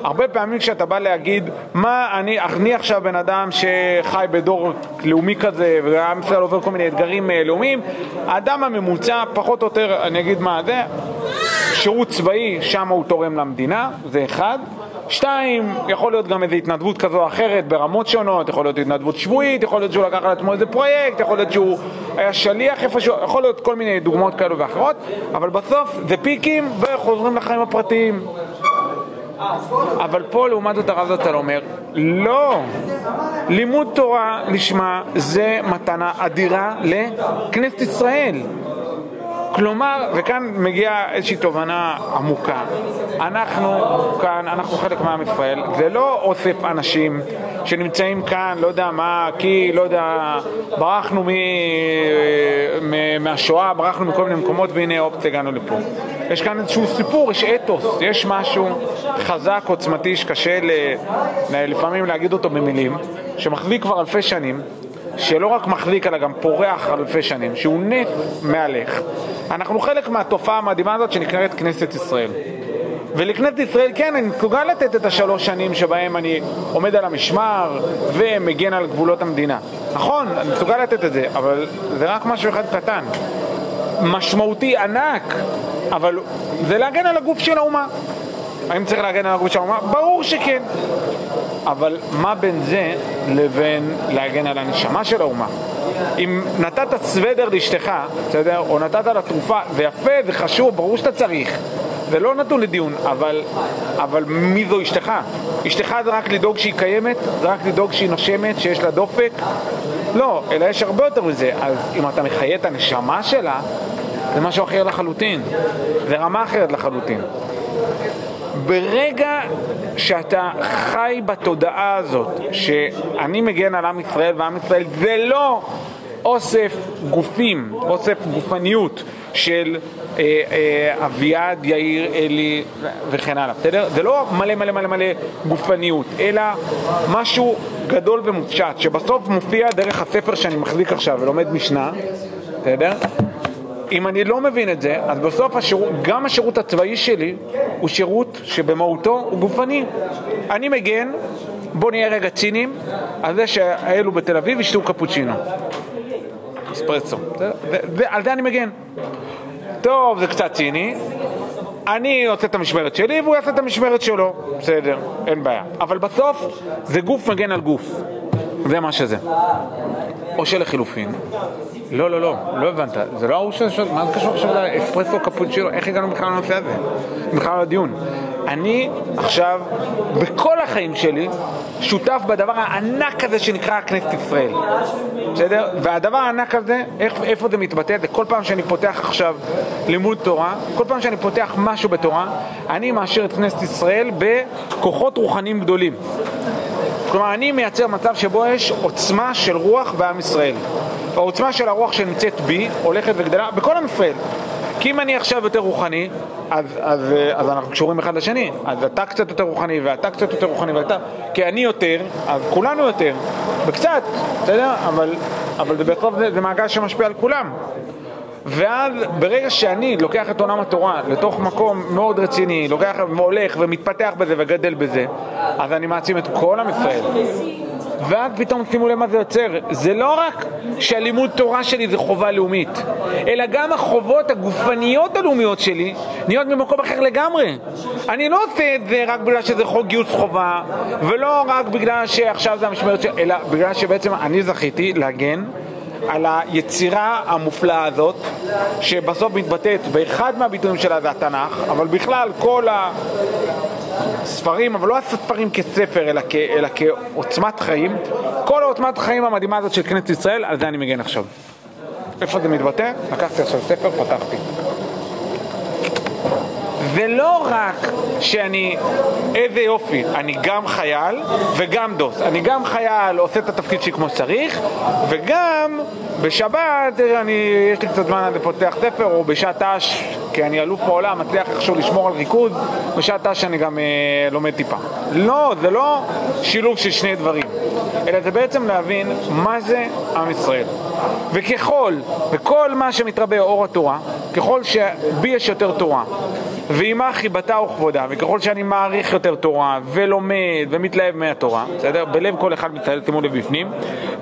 הרבה פעמים כשאתה בא להגיד, מה אני, אני עכשיו בן אדם שחי בדור לאומי כזה, ועם ישראל עובר כל מיני אתגרים אה, לאומיים, האדם הממוצע, פחות או יותר, אני אגיד מה זה, שירות צבאי, שם הוא תורם למדינה, זה אחד. שתיים, יכול להיות גם איזו התנדבות כזו או אחרת ברמות שונות, יכול להיות התנדבות שבועית, יכול להיות שהוא לקח על עצמו איזה פרויקט, יכול להיות שהוא היה שליח איפשהו, יכול להיות כל מיני דוגמאות כאלו ואחרות, אבל בסוף זה פיקים וחוזרים לחיים הפרטיים. אבל פה לעומת זאת הרב זצ"ל אומר, לא, לימוד תורה לשמה זה מתנה אדירה לכנסת ישראל. כלומר, וכאן מגיעה איזושהי תובנה עמוקה. אנחנו כאן, אנחנו חלק מעם ישראל, זה לא אוסף אנשים שנמצאים כאן, לא יודע מה, כי, לא יודע, ברחנו מ... מ... מהשואה, ברחנו מכל מיני מקומות, והנה אופציה הגענו לפה. יש כאן איזשהו סיפור, יש אתוס, יש משהו חזק, עוצמתי, שקשה ל... לפעמים להגיד אותו במילים, שמחזיק כבר אלפי שנים. שלא רק מחזיק אלא גם פורח אלפי שנים, שהוא נס מהלך. אנחנו חלק מהתופעה המדהימה הזאת שנקראת כנסת ישראל. ולכנסת ישראל, כן, אני מסוגל לתת את השלוש שנים שבהם אני עומד על המשמר ומגן על גבולות המדינה. נכון, אני מסוגל לתת את זה, אבל זה רק משהו אחד קטן. משמעותי ענק, אבל זה להגן על הגוף של האומה. האם צריך להגן על הגוף של האומה? ברור שכן. אבל מה בין זה לבין להגן על הנשמה של האומה? אם נתת סוודר לאשתך, בסדר? או נתת לה תרופה, זה יפה, זה חשוב, ברור שאתה צריך. זה לא נתון לדיון, אבל, אבל מי זו אשתך? אשתך זה רק לדאוג שהיא קיימת? זה רק לדאוג שהיא נושמת, שיש לה דופק? לא, אלא יש הרבה יותר מזה. אז אם אתה מחיה את הנשמה שלה, זה משהו אחר לחלוטין. זה רמה אחרת לחלוטין. ברגע שאתה חי בתודעה הזאת שאני מגן על עם ישראל ועם ישראל זה לא אוסף גופים, אוסף גופניות של אה, אה, אביעד, יאיר, אלי וכן הלאה, בסדר? זה לא מלא מלא מלא מלא גופניות, אלא משהו גדול ומופשט שבסוף מופיע דרך הספר שאני מחזיק עכשיו ולומד משנה, בסדר? אם אני לא מבין את זה, אז בסוף השירות, גם השירות הצבאי שלי הוא שירות שבמהותו הוא גופני. אני מגן, בוא נהיה רגע ציניים, על זה שהאלו בתל אביב ישתו קפוצ'ינו. אספרסו. ועל זה אני מגן. טוב, זה קצת ציני. אני עושה את המשמרת שלי והוא יעשה את המשמרת שלו. בסדר, אין בעיה. אבל בסוף זה גוף מגן על גוף. זה מה שזה. או שלחילופין, לא, לא, לא, לא הבנת. זה לא ההוא ששואל, מה זה קשור עכשיו לאספרסו קפוצ'ינו? איך הגענו בכלל לנושא הזה? בכלל לדיון. אני עכשיו, בכל החיים שלי, שותף בדבר הענק הזה שנקרא כנסת ישראל. בסדר? והדבר הענק הזה, איך, איפה זה מתבטא? זה כל פעם שאני פותח עכשיו לימוד תורה, כל פעם שאני פותח משהו בתורה, אני מעשיר את כנסת ישראל בכוחות רוחניים גדולים. כלומר, אני מייצר מצב שבו יש עוצמה של רוח בעם ישראל. העוצמה של הרוח שנמצאת בי הולכת וגדלה בכל עם ישראל. כי אם אני עכשיו יותר רוחני, אז, אז, אז אנחנו קשורים אחד לשני. אז אתה קצת יותר רוחני, ואתה קצת יותר רוחני, ואתה... כי אני יותר, אז כולנו יותר. בקצת, בסדר? אבל, אבל בסוף זה, זה מעגל שמשפיע על כולם. ואז ברגע שאני לוקח את עולם התורה לתוך מקום מאוד רציני, לוקח והולך ומתפתח בזה וגדל בזה, אז אני מעצים את כל עם ישראל. ואז פתאום שימו לב מה זה יוצר. זה לא רק שהלימוד תורה שלי זה חובה לאומית, אלא גם החובות הגופניות הלאומיות שלי נהיות ממקום אחר לגמרי. אני לא עושה את זה רק בגלל שזה חוק גיוס חובה, ולא רק בגלל שעכשיו זה המשמרת של... אלא בגלל שבעצם אני זכיתי להגן על היצירה המופלאה הזאת, שבסוף מתבטאת באחד מהביטויים שלה זה התנ"ך, אבל בכלל כל הספרים, אבל לא הספרים כספר, אלא, כ, אלא כעוצמת חיים, כל העוצמת החיים המדהימה הזאת של כנסת ישראל, על זה אני מגן עכשיו. איפה זה מתבטא? לקחתי עכשיו ספר, פתחתי. ולא רק שאני, איזה יופי, אני גם חייל וגם דוס. אני גם חייל, עושה את התפקיד שלי כמו שצריך, וגם בשבת, אני, יש לי קצת זמן אני פותח ספר, או בשעת ת"ש, כי אני אלוף בעולם, מצליח איכשהו לשמור על ריכוז, בשעת ת"ש אני גם אה, לומד טיפה. לא, זה לא שילוב של שני דברים, אלא זה בעצם להבין מה זה עם ישראל. וככל, וכל מה שמתרבה אור התורה, ככל שבי יש יותר תורה, ועימה חיבתה וכבודה, וככל שאני מעריך יותר תורה, ולומד, ומתלהב מהתורה, בסדר? בלב כל אחד מישראל, שימו לב בפנים,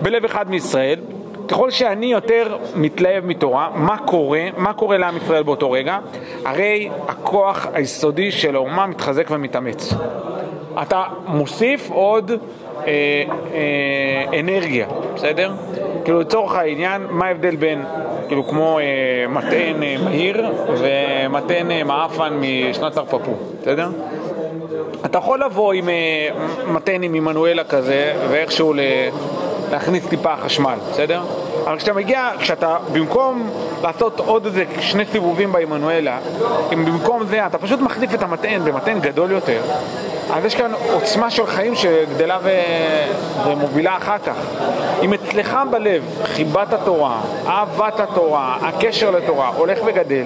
בלב אחד מישראל, ככל שאני יותר מתלהב מתורה, מה קורה? מה קורה לעם ישראל באותו רגע? הרי הכוח היסודי של האומה מתחזק ומתאמץ. אתה מוסיף עוד אה, אה, אנרגיה, בסדר? כאילו לצורך העניין, מה ההבדל בין, כאילו כמו אה, מטען אה, מהיר ומטען אה, מעפן משנת תרפפו, בסדר? אתה יכול לבוא עם אה, מטען עם עמנואלה כזה ואיכשהו ל... להכניס טיפה חשמל, בסדר? אבל כשאתה מגיע, כשאתה במקום לעשות עוד איזה שני סיבובים בעמנואלה, אם במקום זה אתה פשוט מחליף את המטען במטען גדול יותר, אז יש כאן עוצמה של חיים שגדלה ו... ומובילה אחר כך. אם אצלך בלב חיבת התורה, אהבת התורה, הקשר לתורה הולך וגדל,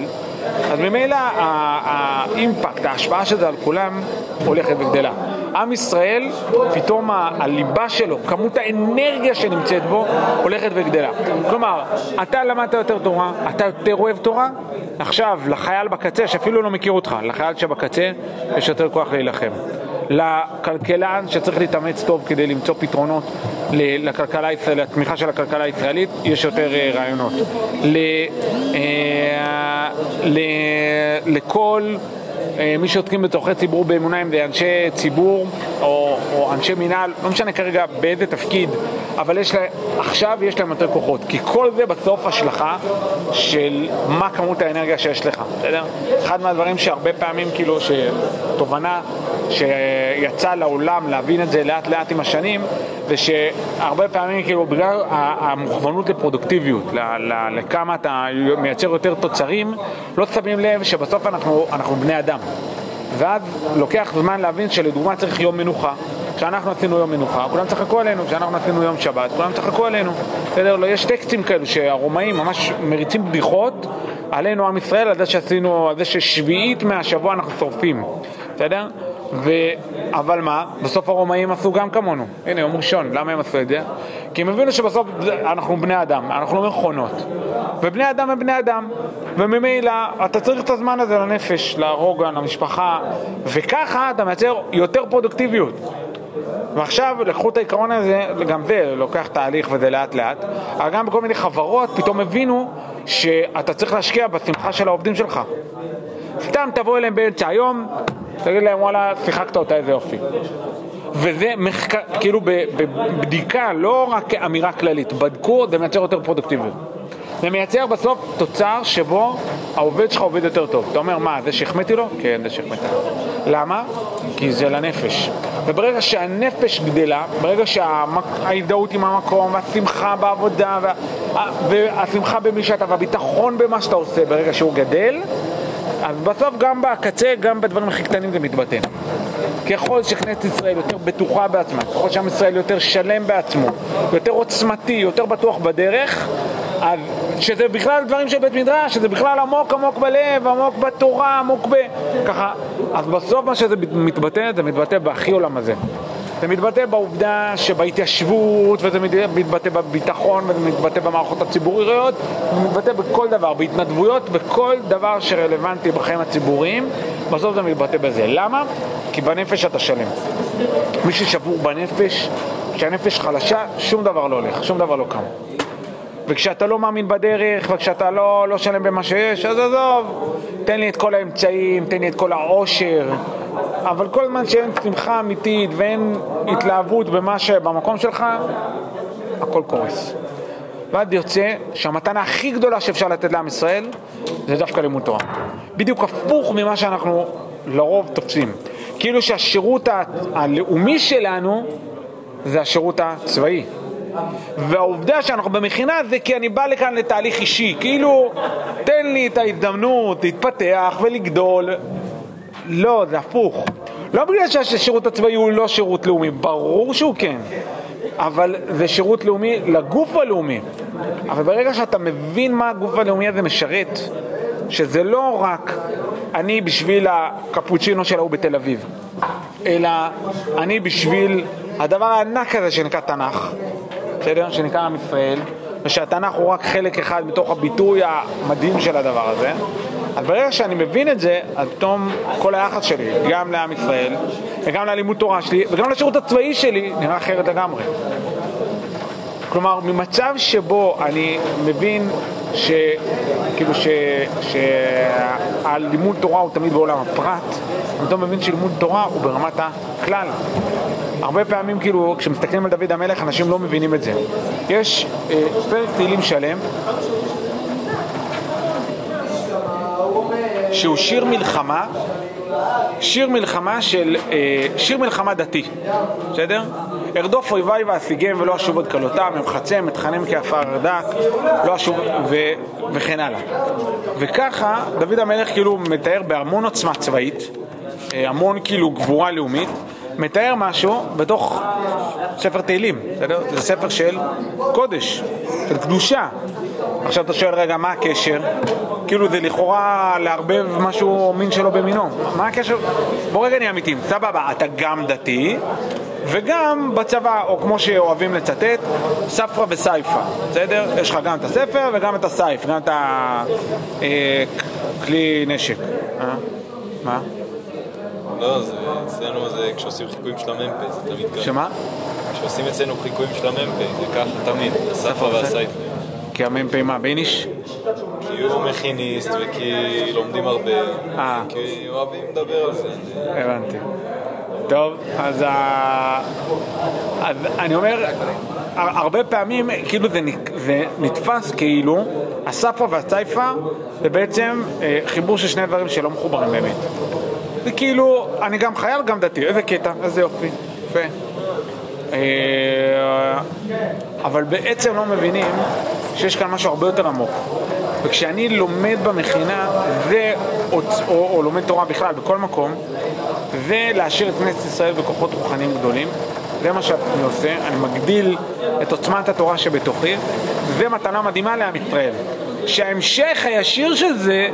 אז ממילא האימפקט, ההשפעה של זה על כולם הולכת וגדלה. עם ישראל, פתאום הליבה שלו, כמות האנרגיה שנמצאת בו, הולכת וגדלה. כלומר, אתה למדת יותר תורה, אתה יותר אוהב תורה, עכשיו, לחייל בקצה, שאפילו לא מכיר אותך, לחייל שבקצה, יש יותר כוח להילחם. לכלכלן שצריך להתאמץ טוב כדי למצוא פתרונות לכלכלה לתמיכה של הכלכלה הישראלית, יש יותר אה, רעיונות. ל, אה, ל, לכל מי שעוסקים בצורכי ציבור באמונה אם זה אנשי ציבור או, או אנשי מינהל, לא משנה כרגע באיזה תפקיד, אבל יש לה, עכשיו יש להם יותר כוחות, כי כל זה בסוף השלכה של מה כמות האנרגיה שיש לך, בסדר? אחד מהדברים שהרבה פעמים כאילו, שתובנה שיצא לעולם להבין את זה לאט לאט עם השנים, זה שהרבה פעמים כאילו בגלל המוכוונות לפרודוקטיביות, לכמה אתה מייצר יותר תוצרים, לא שמים לב שבסוף אנחנו, אנחנו בני אדם. ואז לוקח זמן להבין שלדוגמה צריך יום מנוחה. כשאנחנו עשינו יום מנוחה, כולם צחקו עלינו, כשאנחנו עשינו יום שבת, כולם צחקו עלינו. בסדר? לא, יש טקסטים כאלו שהרומאים ממש מריצים בדיחות עלינו עם ישראל, על זה שעשינו, על זה ששביעית מהשבוע אנחנו שורפים. בסדר? ו... אבל מה? בסוף הרומאים עשו גם כמונו. הנה, יום ראשון, למה הם עשו את זה? כי הם הבינו שבסוף אנחנו בני אדם, אנחנו לא מכונות. ובני אדם הם בני אדם. וממילא אתה צריך את הזמן הזה לנפש, לרוגע, למשפחה, וככה אתה מייצר יותר פרודוקטיביות. ועכשיו לקחו את העיקרון הזה, גם זה לוקח תהליך וזה לאט לאט, אבל גם בכל מיני חברות פתאום הבינו שאתה צריך להשקיע בשמחה של העובדים שלך. סתם תבוא אליהם באמצע היום, תגיד להם וואלה, שיחקת אותה איזה יופי. וזה מחקר, כאילו בבדיקה, לא רק אמירה כללית, בדקו, זה מייצר יותר פרודוקטיביות. זה מייצר בסוף תוצר שבו העובד שלך עובד יותר טוב. אתה אומר, מה, זה שהחמאתי לו? כן, זה שהחמאת לו. למה? כי זה לנפש. וברגע שהנפש גדלה, ברגע שההזדהות עם המקום, והשמחה בעבודה, וה- והשמחה במי שאתה, והביטחון במה שאתה עושה, ברגע שהוא גדל, אז בסוף גם בקצה, גם בדברים הכי קטנים זה מתבטא. ככל שכנסת ישראל יותר בטוחה בעצמה, ככל שעם ישראל יותר שלם בעצמו, יותר עוצמתי, יותר בטוח בדרך, אז שזה בכלל דברים של בית מדרש, שזה בכלל עמוק עמוק בלב, עמוק בתורה, עמוק ב... ככה, אז בסוף מה שזה מתבטא, זה מתבטא בהכי עולם הזה. זה מתבטא בעובדה שבהתיישבות, וזה מתבטא בביטחון, וזה מתבטא במערכות הציבוריות, זה מתבטא בכל דבר, בהתנדבויות, בכל דבר שרלוונטי בחיים הציבוריים, בסוף זה מתבטא בזה. למה? כי בנפש אתה שלם. מי ששבור בנפש, כשהנפש חלשה, שום דבר לא הולך, שום דבר לא קם. וכשאתה לא מאמין בדרך, וכשאתה לא, לא שלם במה שיש, אז עזוב, תן לי את כל האמצעים, תן לי את כל העושר, אבל כל זמן שאין שמחה אמיתית ואין התלהבות במה שבמקום שלך, הכל קורס. ואז יוצא שהמתנה הכי גדולה שאפשר לתת לעם ישראל זה דווקא לימוד תורה. בדיוק הפוך ממה שאנחנו לרוב תופסים. כאילו שהשירות הלאומי שלנו זה השירות הצבאי. והעובדה שאנחנו במכינה זה כי אני בא לכאן לתהליך אישי, כאילו תן לי את ההזדמנות להתפתח ולגדול. לא, זה הפוך. לא בגלל שהשירות הצבאי הוא לא שירות לאומי, ברור שהוא כן, אבל זה שירות לאומי לגוף הלאומי. אבל ברגע שאתה מבין מה הגוף הלאומי הזה משרת, שזה לא רק אני בשביל הקפוצ'ינו של ההוא בתל אביב, אלא אני בשביל הדבר הענק הזה שנקרא תנ"ך, בסדר? שנקרא עם ישראל, ושהתנ"ך הוא רק חלק אחד מתוך הביטוי המדהים של הדבר הזה. אז ברגע שאני מבין את זה, אז פתאום כל היחס שלי, גם לעם ישראל, וגם ללימוד תורה שלי, וגם לשירות הצבאי שלי, נראה אחרת לגמרי. כלומר, ממצב שבו אני מבין ש... כאילו ש... שהלימוד תורה הוא תמיד בעולם הפרט, פתאום מבין שלימוד תורה הוא ברמת הכלל. הרבה פעמים, כאילו, כשמסתכלים על דוד המלך, אנשים לא מבינים את זה. יש אה, פרק תהילים שלם, שהוא שיר מלחמה, שיר מלחמה של, אה, שיר מלחמה דתי, בסדר? ארדוף אויביי ואשיגם ולא אשוב עוד כלותם, אמחצם, אתחנם כעפר דק, לא אשוב, ו, וכן הלאה. וככה דוד המלך כאילו מתאר בהמון עוצמה צבאית, אה, המון כאילו גבורה לאומית, מתאר משהו בתוך ספר תהילים, בסדר? זה ספר של קודש, של קדושה. עכשיו אתה שואל רגע, מה הקשר? כאילו זה לכאורה לערבב משהו מין שלו במינו. מה הקשר? בוא רגע נהיה אמיתיים. סבבה, אתה גם דתי וגם בצבא, או כמו שאוהבים לצטט, ספרא וסייפא, בסדר? יש לך גם את הספר וגם את הסייף, גם את הכלי נשק. אה? מה? לא, זה, אצלנו זה כשעושים חיקויים של המ"פ, זה תמיד ככה. שמה? כשעושים אצלנו חיקויים של המ"פ, זה ככה תמיד, הספרא והסייפה. כי המ"פ מה, בייניש? כי הוא מכיניסט וכי לומדים הרבה, אה. כי אוהבים לדבר על זה. הבנתי. טוב, אז, ה... אז אני אומר, הר- הרבה פעמים כאילו זה, זה נתפס כאילו הספרא והסייפא זה בעצם אה, חיבור של שני דברים שלא מחוברים באמת. זה כאילו, אני גם חייל גם דתי, איזה קטע, איזה יופי, יפה. אה, אבל בעצם לא מבינים שיש כאן משהו הרבה יותר עמוק. וכשאני לומד במכינה, או, או, או לומד תורה בכלל, בכל מקום, זה להשאיר את כנסת ישראל בכוחות רוחניים גדולים. זה מה שאני עושה, אני מגדיל את עוצמת התורה שבתוכי, זה מתנה מדהימה לעם ישראל. שההמשך הישיר של זה,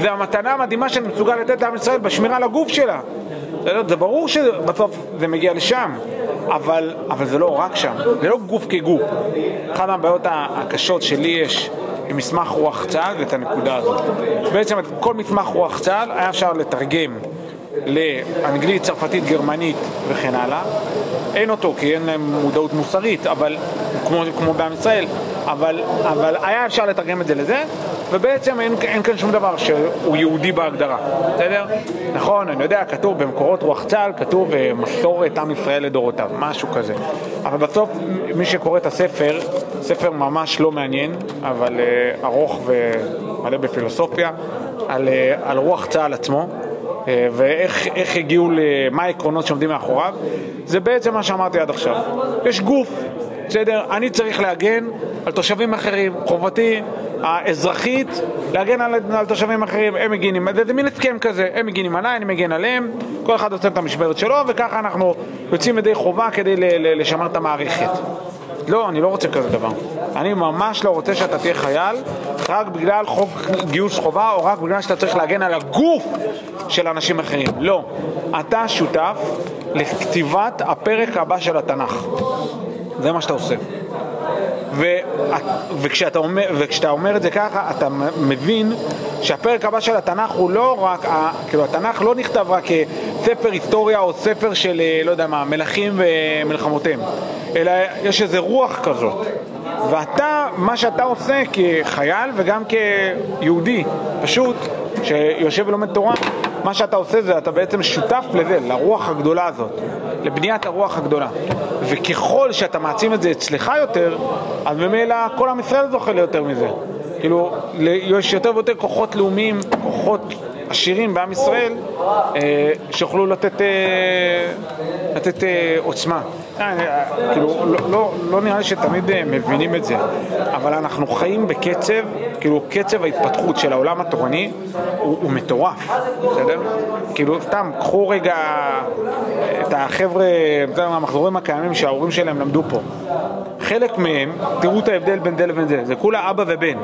זה המתנה המדהימה שאני מסוגל לתת לעם ישראל בשמירה על הגוף שלה. זה ברור שבסוף זה מגיע לשם, אבל, אבל זה לא רק שם, זה לא גוף כגוף. אחת מהבעיות הקשות שלי יש עם מסמך רוח צה"ל זה את הנקודה הזאת. בעצם את כל מסמך רוח צה"ל היה אפשר לתרגם לאנגלית, צרפתית, גרמנית וכן הלאה. אין אותו כי אין להם מודעות מוסרית, אבל כמו, כמו בעם ישראל, אבל, אבל היה אפשר לתרגם את זה לזה, ובעצם אין, אין כאן שום דבר שהוא יהודי בהגדרה, בסדר? נכון, אני יודע, כתוב במקורות רוח צה"ל, כתוב אה, מסורת עם ישראל לדורותיו, משהו כזה. אבל בסוף מי שקורא את הספר, ספר ממש לא מעניין, אבל אה, ארוך ומלא בפילוסופיה, על, אה, על רוח צה"ל עצמו. ואיך איך הגיעו, למה העקרונות שעומדים מאחוריו, זה בעצם מה שאמרתי עד עכשיו. יש גוף, בסדר? אני צריך להגן על תושבים אחרים, חובתי האזרחית להגן על, על תושבים אחרים, הם מגינים, זה, מין הסכם כזה, הם מגינים עליי, אני מגן עליהם, כל אחד עושה את המשמרת שלו, וככה אנחנו יוצאים ידי חובה כדי לשמר את המערכת. לא, אני לא רוצה כזה דבר. אני ממש לא רוצה שאתה תהיה חייל רק בגלל חוק גיוס חובה או רק בגלל שאתה צריך להגן על הגוף של אנשים אחרים. לא. אתה שותף לכתיבת הפרק הבא של התנ"ך. זה מה שאתה עושה. ו, וכשאתה, אומר, וכשאתה אומר את זה ככה, אתה מבין שהפרק הבא של התנ"ך הוא לא רק, ה, כאילו התנ"ך לא נכתב רק ספר היסטוריה או ספר של, אה, לא יודע מה, מלכים ומלחמותיהם, אלא יש איזה רוח כזאת. ואתה, מה שאתה עושה כחייל וגם כיהודי, פשוט, שיושב ולומד תורה, מה שאתה עושה זה, אתה בעצם שותף לזה, לרוח הגדולה הזאת, לבניית הרוח הגדולה. וככל שאתה מעצים את זה אצלך יותר, אז ממילא כל עם ישראל זוכה ליותר מזה. כאילו, יש יותר ויותר כוחות לאומיים, כוחות עשירים בעם ישראל, אה, שיוכלו לתת, אה, לתת אה, עוצמה. אה, אה, כאילו, לא, לא, לא נראה לי שתמיד אה, מבינים את זה, אבל אנחנו חיים בקצב, כאילו קצב ההתפתחות של העולם התורני הוא, הוא מטורף, בסדר? כאילו, סתם, קחו רגע את החבר'ה, המחזורים הקיימים שההורים שלהם למדו פה. חלק מהם, תראו את ההבדל בין זה לבין זה, זה כולה אבא ובן.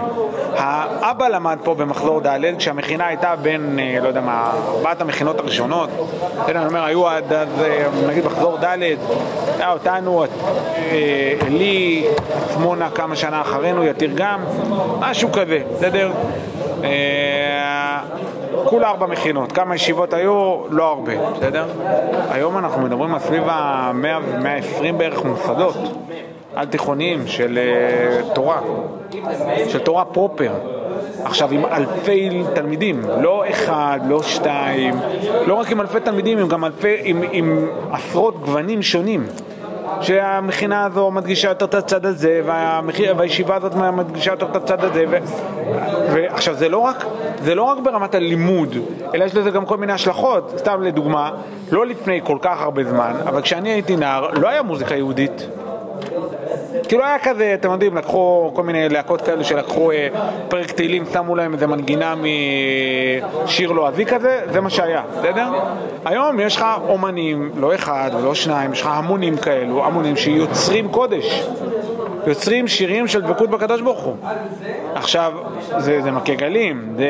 האבא למד פה במחזור ד' כשהמכינה הייתה בין, אה, לא יודע מה, ארבעת המכינות הראשונות. אני אומר, היו עד אז, אה, נגיד מחזור ד', היה אותנו, אה, עלי, עצמונה כמה שנה אחרינו, יתיר גם, משהו כזה, בסדר? אה, כולה ארבע מכינות, כמה ישיבות היו? לא הרבה, בסדר? היום אנחנו מדברים על סביב ה-100 ו-120 בערך מוסדות על תיכוניים של אה, תורה, של תורה פרופר. עכשיו עם אלפי תלמידים, לא אחד, לא שתיים, לא רק עם אלפי תלמידים, עם גם אלפי, עם, עם עשרות גוונים שונים. שהמכינה הזו מדגישה יותר את הצד הזה, והמכ- והישיבה הזאת מדגישה יותר את הצד הזה. ו... ועכשיו, זה לא, רק, זה לא רק ברמת הלימוד, אלא יש לזה גם כל מיני השלכות. סתם לדוגמה, לא לפני כל כך הרבה זמן, אבל כשאני הייתי נער, לא היה מוזיקה יהודית. כאילו היה כזה, אתם יודעים, לקחו כל מיני להקות כאלה שלקחו אה, פרק תהילים, שמו להם איזה מנגינה משיר לועזי כזה, זה מה שהיה, בסדר? היום יש לך אומנים, לא אחד ולא שניים, יש לך המונים כאלו, המונים שיוצרים קודש. יוצרים שירים של דבקות בקדוש ברוך הוא. עכשיו, זה, זה מכה גלים, זה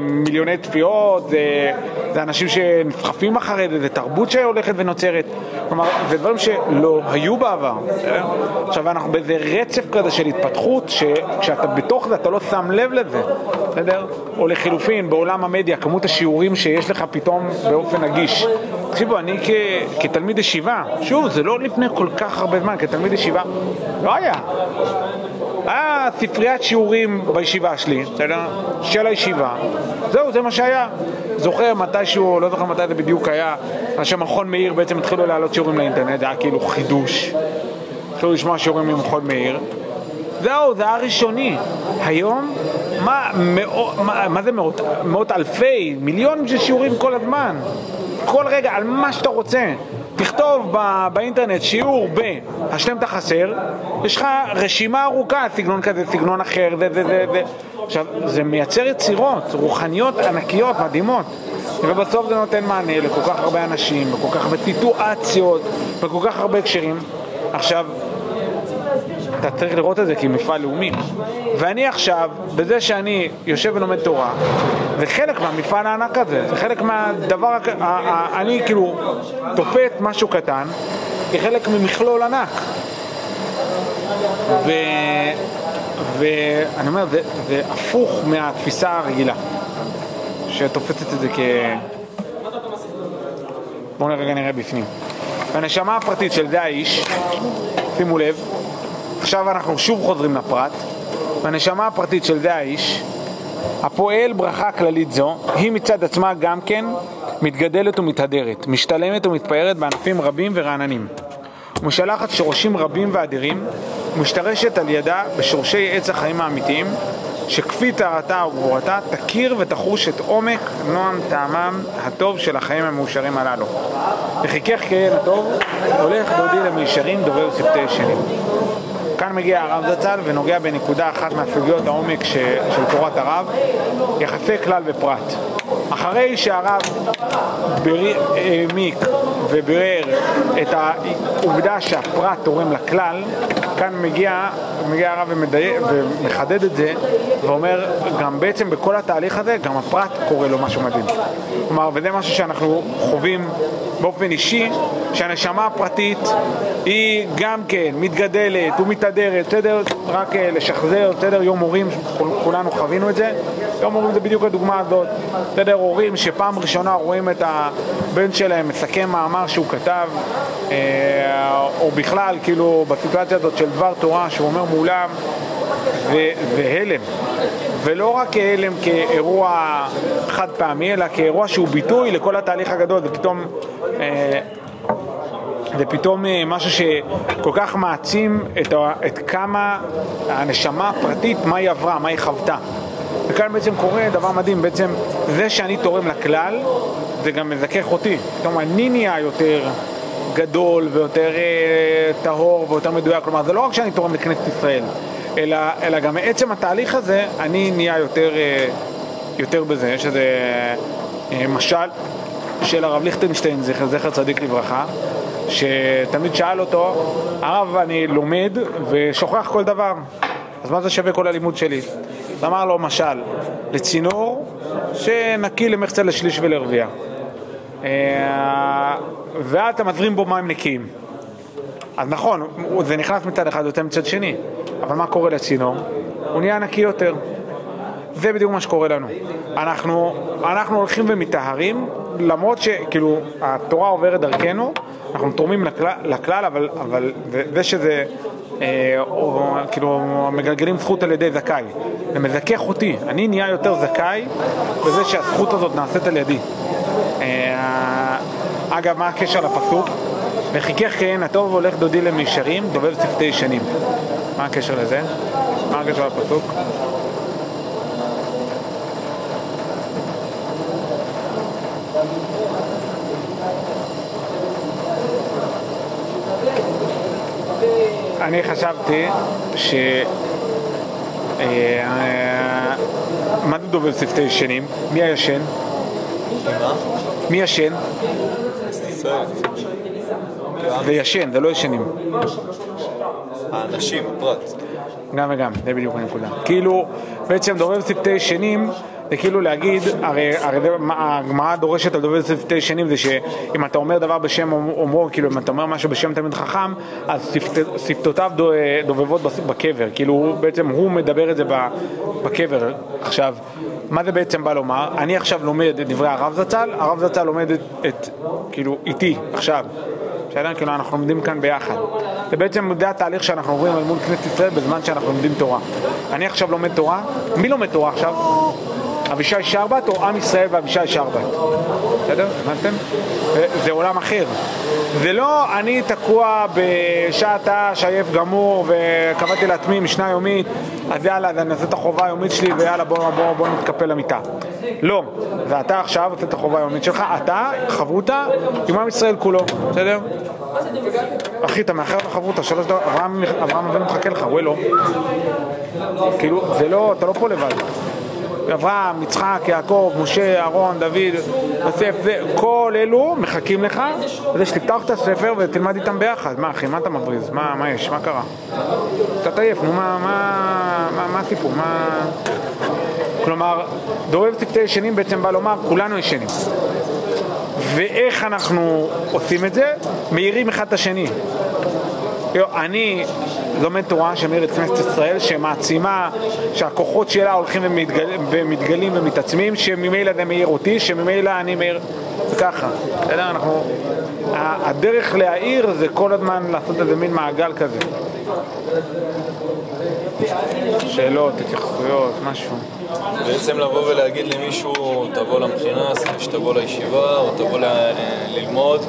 מיליוני תביעות, זה, זה אנשים שנסחפים אחרי זה, זה תרבות שהולכת ונוצרת. כלומר, זה דברים שלא היו בעבר. עכשיו, אנחנו באיזה רצף כזה של התפתחות, שכשאתה בתוך זה אתה לא שם לב לזה, בסדר? או לחילופין, בעולם המדיה, כמות השיעורים שיש לך פתאום באופן נגיש. תקשיבו, אני כ, כתלמיד ישיבה, שוב, זה לא לפני כל כך הרבה זמן, כתלמיד ישיבה, לא היה. היה ספריית שיעורים בישיבה שלי, בסדר? של הישיבה. זהו, זה מה שהיה. זוכר מתישהו, לא זוכר מתי זה בדיוק היה, אנשי מכון מאיר בעצם התחילו להעלות שיעורים לאינטרנט, זה היה כאילו חידוש. התחילו לשמוע שיעורים ממכון מאיר. זהו, זה היה ראשוני. היום, מה, מאות, מה, מה זה מאות? מאות אלפי, מיליונים של שיעורים כל הזמן. כל רגע, על מה שאתה רוצה. תכתוב באינטרנט שיעור בהשלם את החסר, יש לך רשימה ארוכה, סגנון כזה, סגנון אחר, זה, זה, זה, זה. עכשיו, זה מייצר יצירות רוחניות ענקיות, מדהימות. ובסוף זה נותן מענה לכל כך הרבה אנשים, לכל כך הרבה סיטואציות, לכל כך הרבה הקשרים. עכשיו, אתה צריך לראות את זה כמפעל לאומי. ואני עכשיו, בזה שאני יושב ולומד תורה, זה חלק מהמפעל הענק הזה, זה חלק מהדבר, אני כאילו תופס משהו קטן כחלק ממכלול ענק. ו... ואני אומר, זה, זה הפוך מהתפיסה הרגילה, שתופסת את זה כ... בואו רגע נראה בפנים. הנשמה הפרטית של זה האיש, שימו לב, עכשיו אנחנו שוב חוזרים לפרט, והנשמה הפרטית של זה האיש, הפועל ברכה כללית זו, היא מצד עצמה גם כן מתגדלת ומתהדרת, משתלמת ומתפארת בענפים רבים ורעננים. ומשלחת שורשים רבים ואדירים, ומשתרשת על ידה בשורשי עץ החיים האמיתיים, שכפי טהרתה וגבורתה תכיר ותחוש את עומק נועם טעמם הטוב של החיים המאושרים הללו. וחיכך כהן הטוב, הולך דודי למישרים דובר שפתי ישנים. כאן מגיע הרב זצ"ל ונוגע בנקודה אחת מהסוגיות העומק ש, של תורת הרב, יחסי כלל ופרט. אחרי שהרב בר- העמיק ובירר את העובדה שהפרט תורם לכלל, כאן מגיע, מגיע הרב ומדי- ומחדד את זה ואומר גם בעצם בכל התהליך הזה גם הפרט קורה לו משהו מדהים. כלומר, וזה משהו שאנחנו חווים באופן אישי, שהנשמה הפרטית היא גם כן מתגדלת ומתהדרת, בסדר? רק אה, לשחזר, בסדר? יום הורים, כול- כולנו חווינו את זה. יום הורים זה בדיוק הדוגמה הזאת, בסדר? הורים שפעם ראשונה רואים את, ה, בן שלהם מסכם מאמר שהוא כתב, אה, או בכלל, כאילו, בסיטואציה הזאת של דבר תורה שהוא אומר מולם, ו- והלם. ולא רק הלם כאירוע חד פעמי, אלא כאירוע שהוא ביטוי לכל התהליך הגדול, ופתאום... אה, זה פתאום אה, משהו שכל כך מעצים את, את כמה הנשמה הפרטית, מה היא עברה, מה היא חוותה. וכאן בעצם קורה דבר מדהים, בעצם זה שאני תורם לכלל, זה גם מזכך אותי. פתאום אני נהיה יותר גדול ויותר אה, טהור ויותר מדויק, כלומר זה לא רק שאני תורם לכנסת ישראל, אלא, אלא גם מעצם התהליך הזה אני נהיה יותר, אה, יותר בזה. יש איזה אה, משל של הרב ליכטנשטיין, זכר, צדיק לברכה, שתמיד שאל אותו, הרב אני לומד ושוכח כל דבר, אז מה זה שווה כל הלימוד שלי? אמר לו משל, לצינור שנקי למחצה לשליש ולרביע. אה, ואתה מזרים בו מים נקיים. אז נכון, זה נכנס מצד אחד ויוצא מצד שני, אבל מה קורה לצינור? הוא נהיה נקי יותר. זה בדיוק מה שקורה לנו. אנחנו, אנחנו הולכים ומטהרים, למרות שכאילו התורה עוברת דרכנו, אנחנו תורמים לכלל, לכלל אבל, אבל זה זה שזה, או, כאילו מגלגלים זכות על ידי זכאי. זה מזכך אותי, אני נהיה יותר זכאי בזה שהזכות הזאת נעשית על ידי. אה, אגב, מה הקשר לפסוק? וחיכך כן, הטוב הולך דודי למישרים, דובב שפתי ישנים. מה הקשר לזה? מה הקשר לפסוק? אני חשבתי ש... אה, מה זה דובב שפתי ישנים? מי הישן? מי ישן? זה ישן, זה לא ישנים. האנשים, הפרט. גם וגם, זה בדיוק הנקודה. כאילו, בעצם דובב שפתי ישנים זה כאילו להגיד, הרי, הרי הגמרא דורשת על דובב שפתי ישנים זה שאם אתה אומר דבר בשם אומרו, כאילו אם אתה אומר משהו בשם תלמיד חכם, אז שפת- שפתותיו דו- דובבות בקבר, כאילו הוא, בעצם הוא מדבר את זה בקבר. עכשיו, מה זה בעצם בא לומר? אני עכשיו לומד את דברי הרב זצ"ל, הרב זצ"ל לומד את, את כאילו, איתי, עכשיו. בסדר? כאילו אנחנו לומדים כאן ביחד. זה בעצם זה התהליך שאנחנו עוברים אל מול כנסת ישראל בזמן שאנחנו לומדים תורה. אני עכשיו לומד תורה, מי לומד תורה עכשיו? אבישי שרבט או עם ישראל ואבישי שרבט? בסדר? הבנתם? זה- זה עולם אחר. זה לא אני תקוע בשעת ת"ש, עייף גמור וקבעתי לעצמי משנה יומית, אז יאללה, אני אעשה את החובה היומית שלי ויאללה בוא, בוא, בוא נתקפל למיטה. לא, זה אתה עכשיו עושה את החובה היומית שלך, אתה, חברותה, עם עם ישראל כולו, בסדר? אחי, אתה מאחר לחברותה, שלוש דקות, אברהם אבינו מחכה לך, הוא לא. כאילו, זה לא, אתה לא פה לבד. אברהם, יצחק, יעקב, משה, אהרון, דוד, יוסף, כל אלו מחכים לך כדי שתפתח את הספר ותלמד איתם ביחד. מה אחי, מה אתה מבריז? מה, מה יש? מה קרה? אתה עייף, נו מה, מה, מה, מה הסיפור? מה... כלומר, דורב צוותי ישנים בעצם בא לומר, כולנו ישנים. ואיך אנחנו עושים את זה? מאירים אחד את השני. אני לומד תורה שמאיר את כנסת ישראל, שמעצימה, שהכוחות שלה הולכים ומתגל, ומתגלים ומתעצמים, שממילא זה מאיר אותי, שממילא אני מאיר... וככה, בסדר? אנחנו... הדרך להעיר זה כל הזמן לעשות איזה מין מעגל כזה. שאלות, התייחסויות, משהו. בעצם לבוא ולהגיד למישהו, תבוא למכינה, שתבוא לישיבה, או תבוא ל- ללמוד,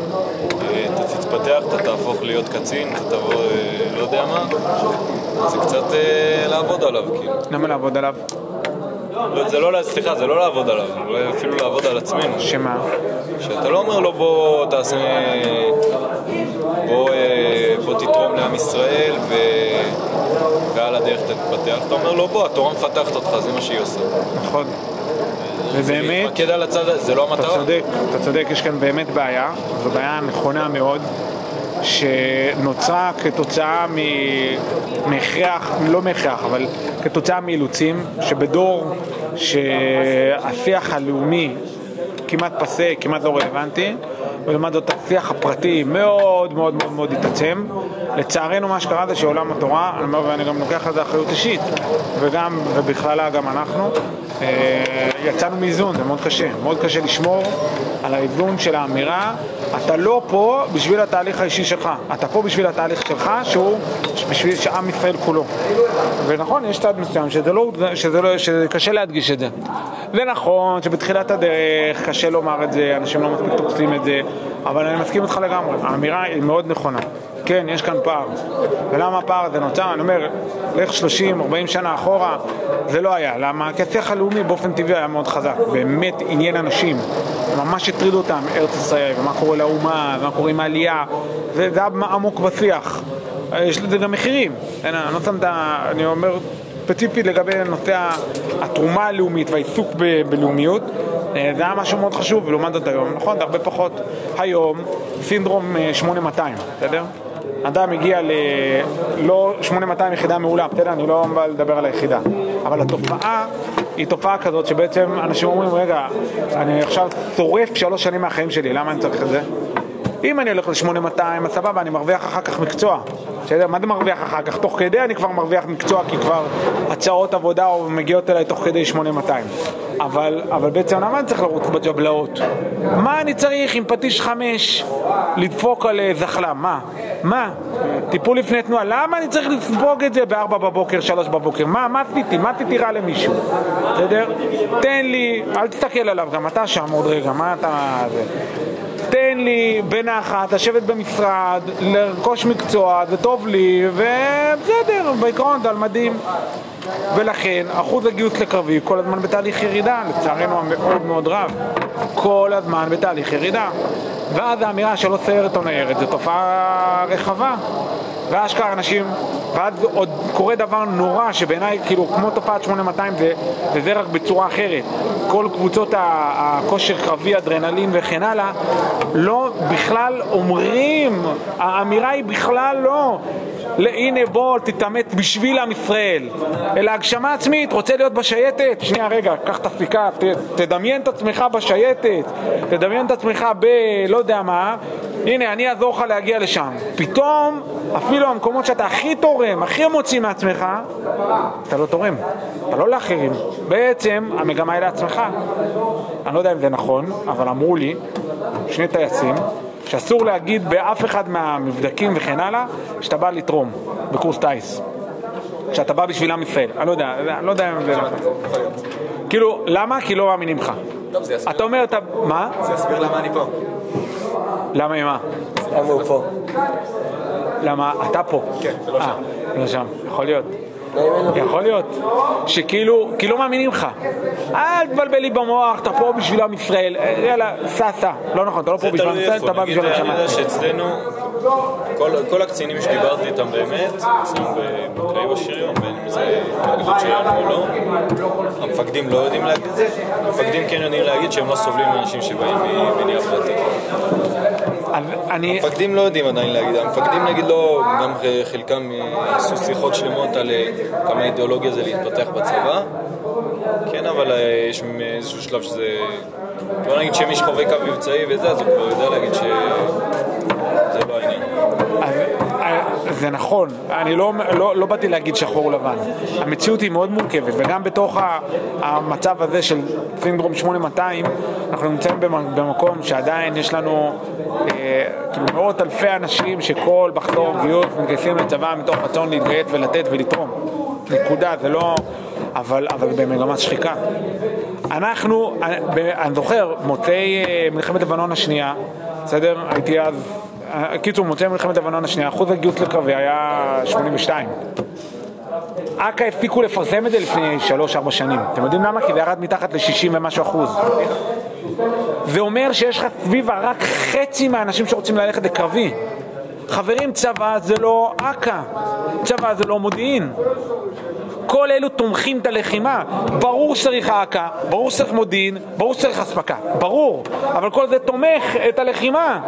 אה, אתה תתפתח, אתה תהפוך להיות קצין, אתה תבוא, אה, לא יודע מה, זה קצת אה, לעבוד עליו, כאילו. למה לעבוד עליו? לא, זה לא, סליחה, זה לא לעבוד עליו, אולי אפילו לעבוד על עצמנו. שמה? שאתה לא אומר לו בוא תעשה, בוא, בוא תתרום לעם ישראל ו... ועל הדרך תתפתח, אתה אומר לו בוא, התורה מפתחת אותך, זה מה שהיא עושה. נכון. ובאמת... להתמקד על הצד, הזה, זה לא אתה המטרה. צודק, אתה צודק, יש כאן באמת בעיה, זו בעיה נכונה מאוד, שנוצרה כתוצאה מ- מהכרח, לא מהכרח, אבל כתוצאה מאילוצים, שבדור שהשיח הלאומי כמעט פסה, כמעט לא רלוונטי, ולעומת זאת השיח הפרטי מאוד מאוד מאוד מאוד התעצם. לצערנו מה שקרה זה שעולם התורה, אני אומר, ואני גם לוקח על זה אחריות אישית, וגם, ובכללה גם אנחנו, אה, יצאנו מאיזון, זה מאוד קשה, מאוד קשה לשמור על האיזון של האמירה, אתה לא פה בשביל התהליך האישי שלך, אתה פה בשביל התהליך שלך, שהוא בשביל שעם ישראל כולו. ונכון, יש צד מסוים שזה לא, שזה לא, שקשה להדגיש את זה. זה נכון שבתחילת הדרך קשה לומר את זה, אנשים לא מספיק תופסים את זה, אבל אני מסכים איתך לגמרי, האמירה היא מאוד נכונה. כן, יש כאן פער. ולמה הפער הזה נוצר? אני אומר, לך 30-40 שנה אחורה, זה לא היה. למה? כי השיח הלאומי באופן טבעי היה מאוד חזק. באמת עניין אנשים. ממש הטריד אותם ארץ ישראל, ומה קורה לאומה, ומה קורה עם העלייה. זה זה היה עמוק בשיח. יש לזה גם מחירים. אני לא שם את ה... אני אומר ספציפית לגבי נושא התרומה הלאומית והעיסוק ב- בלאומיות. אה, זה היה משהו מאוד חשוב, ולעומת זאת היום, נכון, זה הרבה פחות. היום, סינדרום אה, 8200, בסדר? אדם הגיע ל... לא 8200 יחידה מעולה, בסדר? אני לא בא לדבר על היחידה. אבל התופעה היא תופעה כזאת שבעצם אנשים אומרים, רגע, אני עכשיו שורף שלוש שנים מהחיים שלי, למה אני צריך את זה? אם אני הולך ל-8200, אז סבבה, אני מרוויח אחר כך מקצוע. בסדר? מה זה מרוויח אחר כך? תוך כדי אני כבר מרוויח מקצוע, כי כבר הצעות עבודה מגיעות אליי תוך כדי 8200. אבל, אבל בעצם למה אני צריך לרוץ בג'בלאות? מה אני צריך עם פטיש חמש לדפוק על אה, זחל"ם? מה? מה? טיפול לפני תנועה, למה אני צריך לספוג את זה ב-4 בבוקר, 3 בבוקר? מה, מה עשיתי? מה עשיתי רע למישהו? בסדר? תן לי, אל תסתכל עליו, גם אתה שם עוד רגע, מה אתה... תן לי בנחת לשבת במשרד, לרכוש מקצוע, זה טוב לי, ובסדר, בעיקרון זה על מדהים. ולכן אחוז הגיוס לקרבי כל הזמן בתהליך ירידה, לצערנו המאוד מאוד רב, כל הזמן בתהליך ירידה. ואז האמירה שלא סיירת או ניירת זו תופעה רחבה. ואשכרה אנשים, ואז עוד קורה דבר נורא שבעיניי, כאילו, כמו תופעת 8200 זה, וזה רק בצורה אחרת. כל קבוצות הכושר קרבי, אדרנלין וכן הלאה, לא בכלל אומרים, האמירה היא בכלל לא, הנה בוא תתעמת בשביל עם ישראל, אלא הגשמה עצמית, רוצה להיות בשייטת? שנייה רגע, קח את הסיכה, תדמיין את עצמך בשייטת, תדמיין את עצמך ב... לא יודע מה, הנה אני אעזור לך להגיע לשם. פתאום, אפילו המקומות שאתה הכי תורם, הכי מוציא מעצמך, אתה לא תורם, אתה לא לאחרים. בעצם המגמה היא לעצמך. אני לא יודע אם זה נכון, אבל אמרו לי, שני טייסים, שאסור להגיד באף אחד מהמבדקים וכן הלאה, שאתה בא לתרום בקורס טיס. שאתה בא בשביל עם ישראל. אני לא יודע, אני לא יודע אם זה... כאילו, למה? כי לא מאמינים לך. טוב, זה יסביר. אתה אומר, אתה... מה? זה יסביר למה אני פה. למה מה? למה הוא פה? למה אתה פה. כן, ולא אה, שם. לא שם, יכול להיות. יכול להיות, שכאילו, כי לא מאמינים לך. אל תבלבל לי במוח, אתה פה בשביל עם ישראל, יאללה, סע, סע. לא נכון, אתה לא פה זה בשביל עם תלוי ישראל, איפה, אתה בא נגיד, בשביל אני יודע השמיים. שאצלנו, כל- הקצינים שדיברתי איתם באמת, אצלנו ב- בקרבי בשריון, בין אם זה בגדוד שלנו או לא, המפקדים לא יודעים להגיד את זה, המפקדים כן יודעים להגיד שהם לא סובלים מאנשים שבאים ממניע פרטי. אז אני, המפקדים לא יודעים עדיין להגיד, המפקדים נגיד לא, גם חלקם עשו שיחות שלמות על אה, כמה אידיאולוגיה זה להתפתח בצבא, כן, אבל אה, יש איזשהו שלב שזה, בוא נגיד שמי שחווה קו מבצעי וזה, אז הוא כבר יודע להגיד לא אה, זה נכון, אני לא, לא, לא באתי להגיד שחור לבן. המציאות היא מאוד מורכבת, וגם בתוך המצב הזה של סינדרום 8200, אנחנו נמצאים במ- במקום שעדיין יש לנו אה, כאילו מאות אלפי אנשים שכל מחזור גיוס מתגייסים לצבא מתוך רצון להתגייס ולתת ולתרום. נקודה, זה לא... אבל, אבל במגמת שחיקה. אנחנו, אני, ב- אני זוכר, מוצאי אה, מלחמת לבנון השנייה, בסדר? הייתי אז, אה, קיצור, מוצאי מלחמת לבנון השנייה, אחוז הגיוס לקרבי היה 82. אכ"א הפסיקו לפרסם את זה לפני 3-4 שנים. אתם יודעים למה? כי זה ירד מתחת ל-60 ומשהו אחוז. זה אומר שיש לך סביבה רק חצי מהאנשים שרוצים ללכת לקרבי. חברים, צבא זה לא אכ"א, צבא זה לא מודיעין. כל אלו תומכים את הלחימה. ברור שצריך אכ"א, ברור שצריך מודיעין, ברור שצריך אספקה, ברור. אבל כל זה תומך את הלחימה.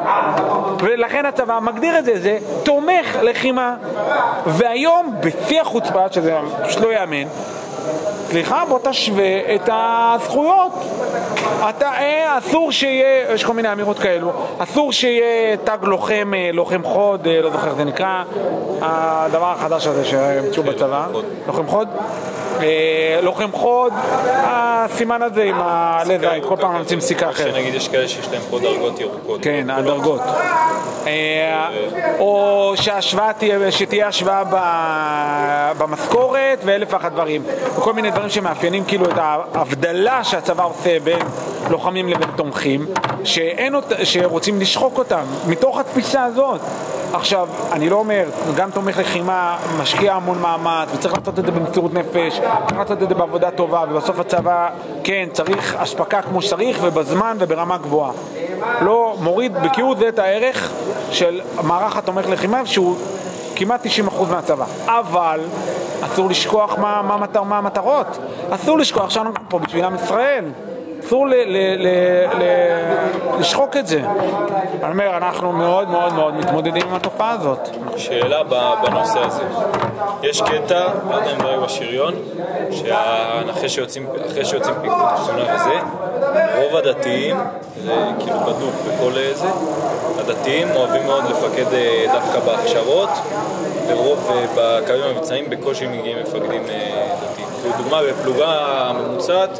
ולכן הצבא מגדיר את זה, זה תומך לחימה. והיום, בשיא החוצפה, שזה פשוט לא ייאמן, סליחה, בוא תשווה את הזכויות. אתה, אה, אסור שיהיה, יש כל מיני אמירות כאלו, אסור שיהיה תג לוחם, אה, לוחם חוד, אה, לא זוכר איך זה נקרא, הדבר החדש הזה שהמציאו בצבא. חוד. לוחם חוד? אה, לוחם חוד, הסימן הזה עם זית, כל פעם ממציאים סיכה אחרת. שנגיד יש כאלה שיש להם פה דרגות ירוקות. כן, הדרגות. אה, או שההשוואה תהיה, שתהיה השוואה במשכורת ואלף ואחת דברים. וכל מיני דברים שמאפיינים כאילו את ההבדלה שהצבא עושה בין לוחמים לבין תומכים, שרוצים לשחוק אותם, מתוך התפיסה הזאת. עכשיו, אני לא אומר, גם תומך לחימה משקיע המון מאמץ וצריך לעשות את זה במסירות נפש, צריך לעשות את זה בעבודה טובה ובסוף הצבא, כן, צריך אספקה כמו שצריך ובזמן וברמה גבוהה. לא מוריד בכהוא זה את הערך של מערך התומך לחימה שהוא כמעט 90% מהצבא. אבל אסור לשכוח מה, מה, מטר, מה המטרות. אסור לשכוח שאנחנו פה בשביל עם ישראל. אסור לשחוק את זה. אני אומר, אנחנו מאוד מאוד מאוד מתמודדים עם התופעה הזאת. שאלה בנושא הזה. יש קטע, לא יודע אם זה היה בשריון, שאחרי שיוצאים, פיקוד קצונה וזה, רוב הדתיים, זה כאילו בדוק בכל זה, הדתיים אוהבים מאוד לפקד אה, דווקא בהכשרות, ורוב, ובקווים המבצעיים בקושי מגיעים מפקדים אה, דתיים. דוגמה, בפלוגה הממוצעת,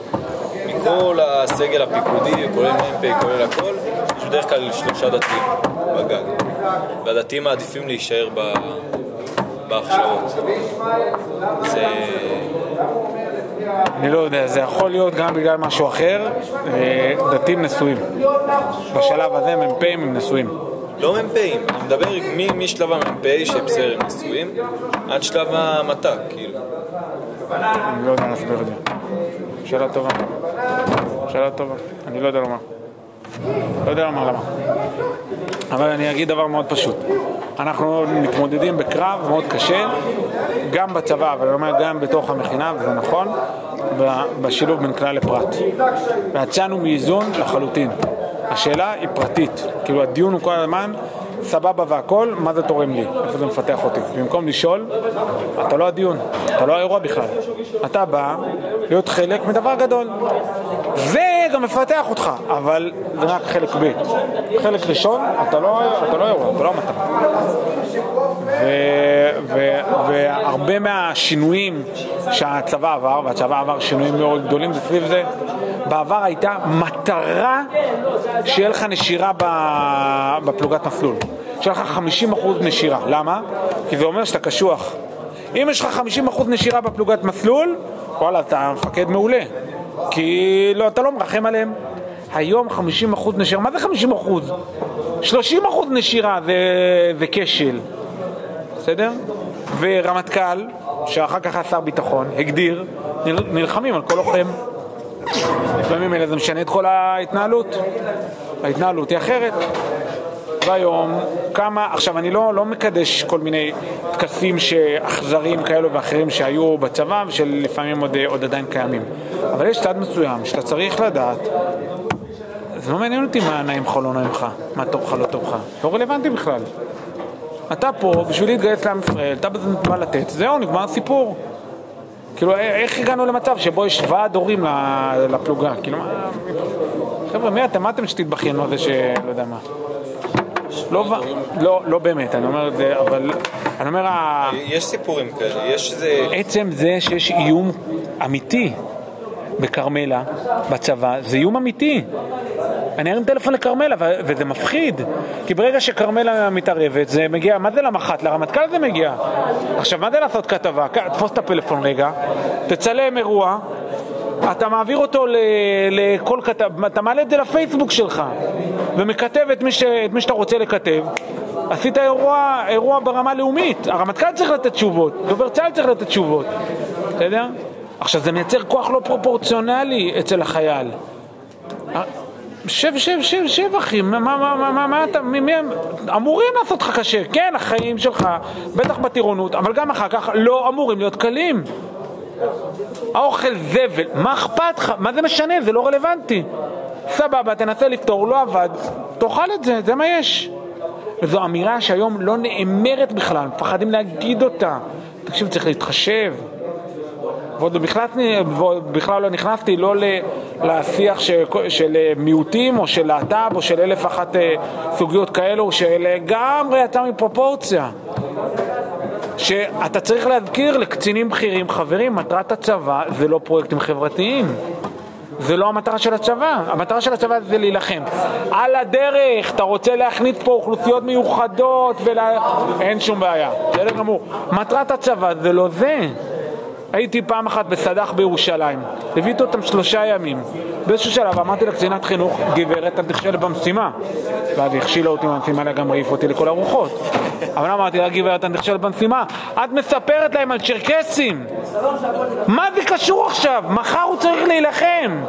מכל הסגל הפיקודי, כולל מ"פ, כולל הכל, יש בדרך כלל שלושה דתיים בגג. והדתיים מעדיפים להישאר ב... בהכשרות. זה... אני לא יודע, זה יכול להיות גם בגלל משהו אחר. אה, דתיים נשואים. בשלב הזה מ"פים הם נשואים. לא מ"פים, אני מדבר משלב המ"פ, שבסדר, הם נשואים, עד שלב המטה, כאילו. אני לא יודע להסביר את זה. שאלה טובה. שאלה טובה. אני לא יודע לומר. לא יודע לומר למה. אבל אני אגיד דבר מאוד פשוט. אנחנו מתמודדים בקרב מאוד קשה, גם בצבא, אבל אני אומר גם בתוך המכינה, וזה נכון, בשילוב בין כלל לפרט. ויצאנו מאיזון לחלוטין. השאלה היא פרטית. כאילו הדיון הוא כל הזמן, סבבה והכל, מה זה תורם לי? איפה זה מפתח אותי? במקום לשאול, אתה לא הדיון, אתה לא האירוע בכלל. אתה בא להיות חלק מדבר גדול. זה גם מפתח אותך, אבל זה רק חלק ב'. חלק ראשון, אתה לא, אתה לא האירוע, אתה לא המטרה. והרבה מהשינויים שהצבא עבר, והצבא עבר שינויים מאוד גדולים, סביב זה, בעבר הייתה מטרה שיהיה לך נשירה בפלוגת מסלול. שיהיה לך 50% נשירה. למה? כי זה אומר שאתה קשוח. אם יש לך 50% נשירה בפלוגת מסלול, וואלה, אתה מפקד מעולה. כי לא, אתה לא מרחם עליהם. היום 50% נשירה, מה זה 50%? 30% נשירה זה, זה כשל. בסדר? ורמטכ"ל, שאחר כך היה שר ביטחון, הגדיר, נל- נלחמים על כל לוחם. לפעמים אלה זה משנה את כל ההתנהלות. ההתנהלות היא אחרת. והיום, כמה, עכשיו אני לא, לא מקדש כל מיני טקסים אכזריים כאלו ואחרים שהיו בצבא ושלפעמים עוד, עוד עדיין קיימים. אבל יש צד מסוים שאתה צריך לדעת זה לא מעניין אותי מה נעים לך או לא נעים לך, מה טוב לך לא טוב לך, לא רלוונטי בכלל. אתה פה בשביל להתגייס לעם ישראל, אתה בא לתת, זהו, נגמר הסיפור. כאילו, א- איך הגענו למצב שבו יש ועד הורים לפלוגה? כאילו, מה... חבר'ה, מי אתם? מה אתם שתתבכיינו על זה שלא יודע מה? לא, ו- לא, לא באמת, אני אומר את זה, אבל... אני אומר, יש סיפורים כאלה, יש איזה... עצם זה שיש איום אמיתי בכרמלה, בצבא, זה איום אמיתי. אני ארים טלפון לכרמלה, וזה מפחיד. כי ברגע שכרמלה מתערבת, זה מגיע, מה זה למח"ט? לרמטכ"ל זה מגיע. עכשיו, מה זה לעשות כתבה? תפוס את הפלאפון רגע, תצלם אירוע, אתה מעביר אותו לכל כתב, אתה מעלה את זה לפייסבוק שלך, ומכתב את מי, ש- את מי שאתה רוצה לכתב. עשית אירוע, אירוע ברמה לאומית, הרמטכ"ל צריך לתת תשובות, דובר צה"ל צריך לתת תשובות, בסדר? עכשיו זה מייצר כוח לא פרופורציונלי אצל החייל. שב, שב, שב, שב, אחי, מה, מה, מה, מה, מה, מה אתה, מי, מי, אמורים לעשות לך קשה, כן, החיים שלך, בטח בטירונות, אבל גם אחר כך לא אמורים להיות קלים. האוכל זבל, מה אכפת לך? מה זה משנה? זה לא רלוונטי. סבבה, תנסה לפתור, לא עבד, תאכל את זה, זה מה יש. וזו אמירה שהיום לא נאמרת בכלל, מפחדים להגיד אותה. תקשיב, צריך להתחשב. ועוד בכלל, לא נכנסתי לא לשיח של, של מיעוטים או של להט"ב או של אלף ואחת אה, סוגיות כאלו שלגמרי יצא מפרופורציה. שאתה צריך להזכיר לקצינים בכירים, חברים, מטרת הצבא זה לא פרויקטים חברתיים. זה לא המטרה של הצבא, המטרה של הצבא זה להילחם. על הדרך, אתה רוצה להכניס פה אוכלוסיות מיוחדות, ולה... אין שום בעיה, בסדר גמור. מטרת הצבא זה לא זה. הייתי פעם אחת בסד"ח בירושלים, ליוויתי אותם שלושה ימים. באיזשהו שלב אמרתי לקצינת חינוך, גברת, את נכשלת במשימה. ואז היא הכשילה אותי מהמשימה גם העיף אותי לכל הרוחות. אבל אמרתי לה, גברת, את נכשלת במשימה. את מספרת להם על צ'רקסים. מה זה קשור עכשיו? מחר הוא צריך להילחם.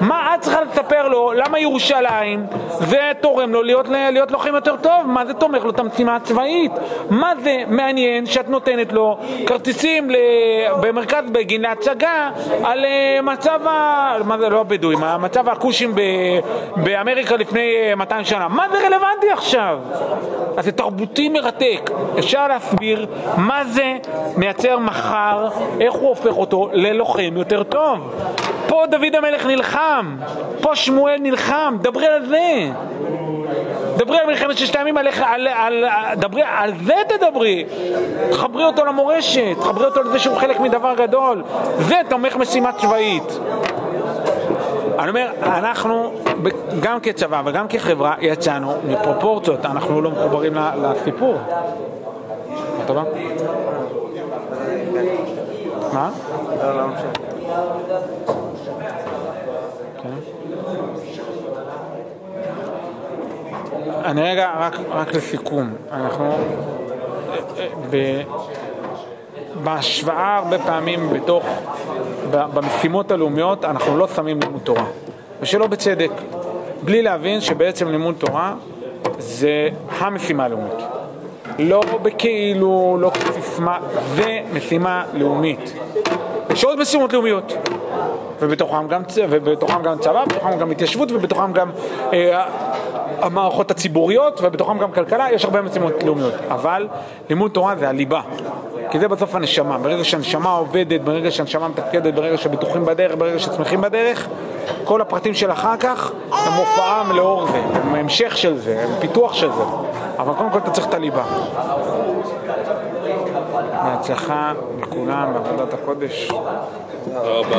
מה את צריכה לספר לו? למה ירושלים זה תורם לו להיות, להיות לוחם יותר טוב? מה זה תומך לו את המשימה הצבאית? מה זה מעניין שאת נותנת לו כרטיסים ל... במרכז בגין להצגה על אה, מצב ה... מה זה לא הבדואים, מצב הכושים ב... באמריקה לפני אה, 200 שנה. מה זה רלוונטי עכשיו? אז זה תרבותי מרתק. אפשר להסביר מה זה מייצר מחר, איך הוא הופך אותו ללוחם יותר טוב. פה דוד המלך נלחם, פה שמואל נלחם, דברי על זה. דברי על מלחמת ששת הימים, על, על, על, דברי, על זה תדברי. תחברי אותו למורשת, תחברי אותו לזה שהוא חלק מדבר גדול. זה תומך משימה צבאית. אני אומר, אנחנו גם כצבא וגם כחברה יצאנו מפרופורציות, אנחנו לא מחוברים לסיפור. טובה? מה? לא, לא משנה. אני רגע, רק, רק לסיכום, אנחנו ב, בהשוואה הרבה פעמים בתוך, במשימות הלאומיות אנחנו לא שמים לימוד תורה, ושלא בצדק, בלי להבין שבעצם לימוד תורה זה המשימה הלאומית. לא בכאילו, לא כסיסמה, זה משימה לאומית. יש עוד משימות לאומיות, ובתוכם גם, ובתוכם גם צבא, ובתוכם גם התיישבות, ובתוכם גם אה, המערכות הציבוריות, ובתוכם גם כלכלה, יש הרבה משימות לאומיות. אבל לימוד תורה זה הליבה, כי זה בסוף הנשמה. ברגע שהנשמה עובדת, ברגע שהנשמה מתפקדת, ברגע שבטוחים בדרך, ברגע שצמחים בדרך, כל הפרטים של אחר כך הם מופעם לאור זה, הם המשך של זה, הם פיתוח של זה. אבל קודם כל אתה צריך את הליבה. בהצלחה לכולם בעבודת הקודש. תודה רבה.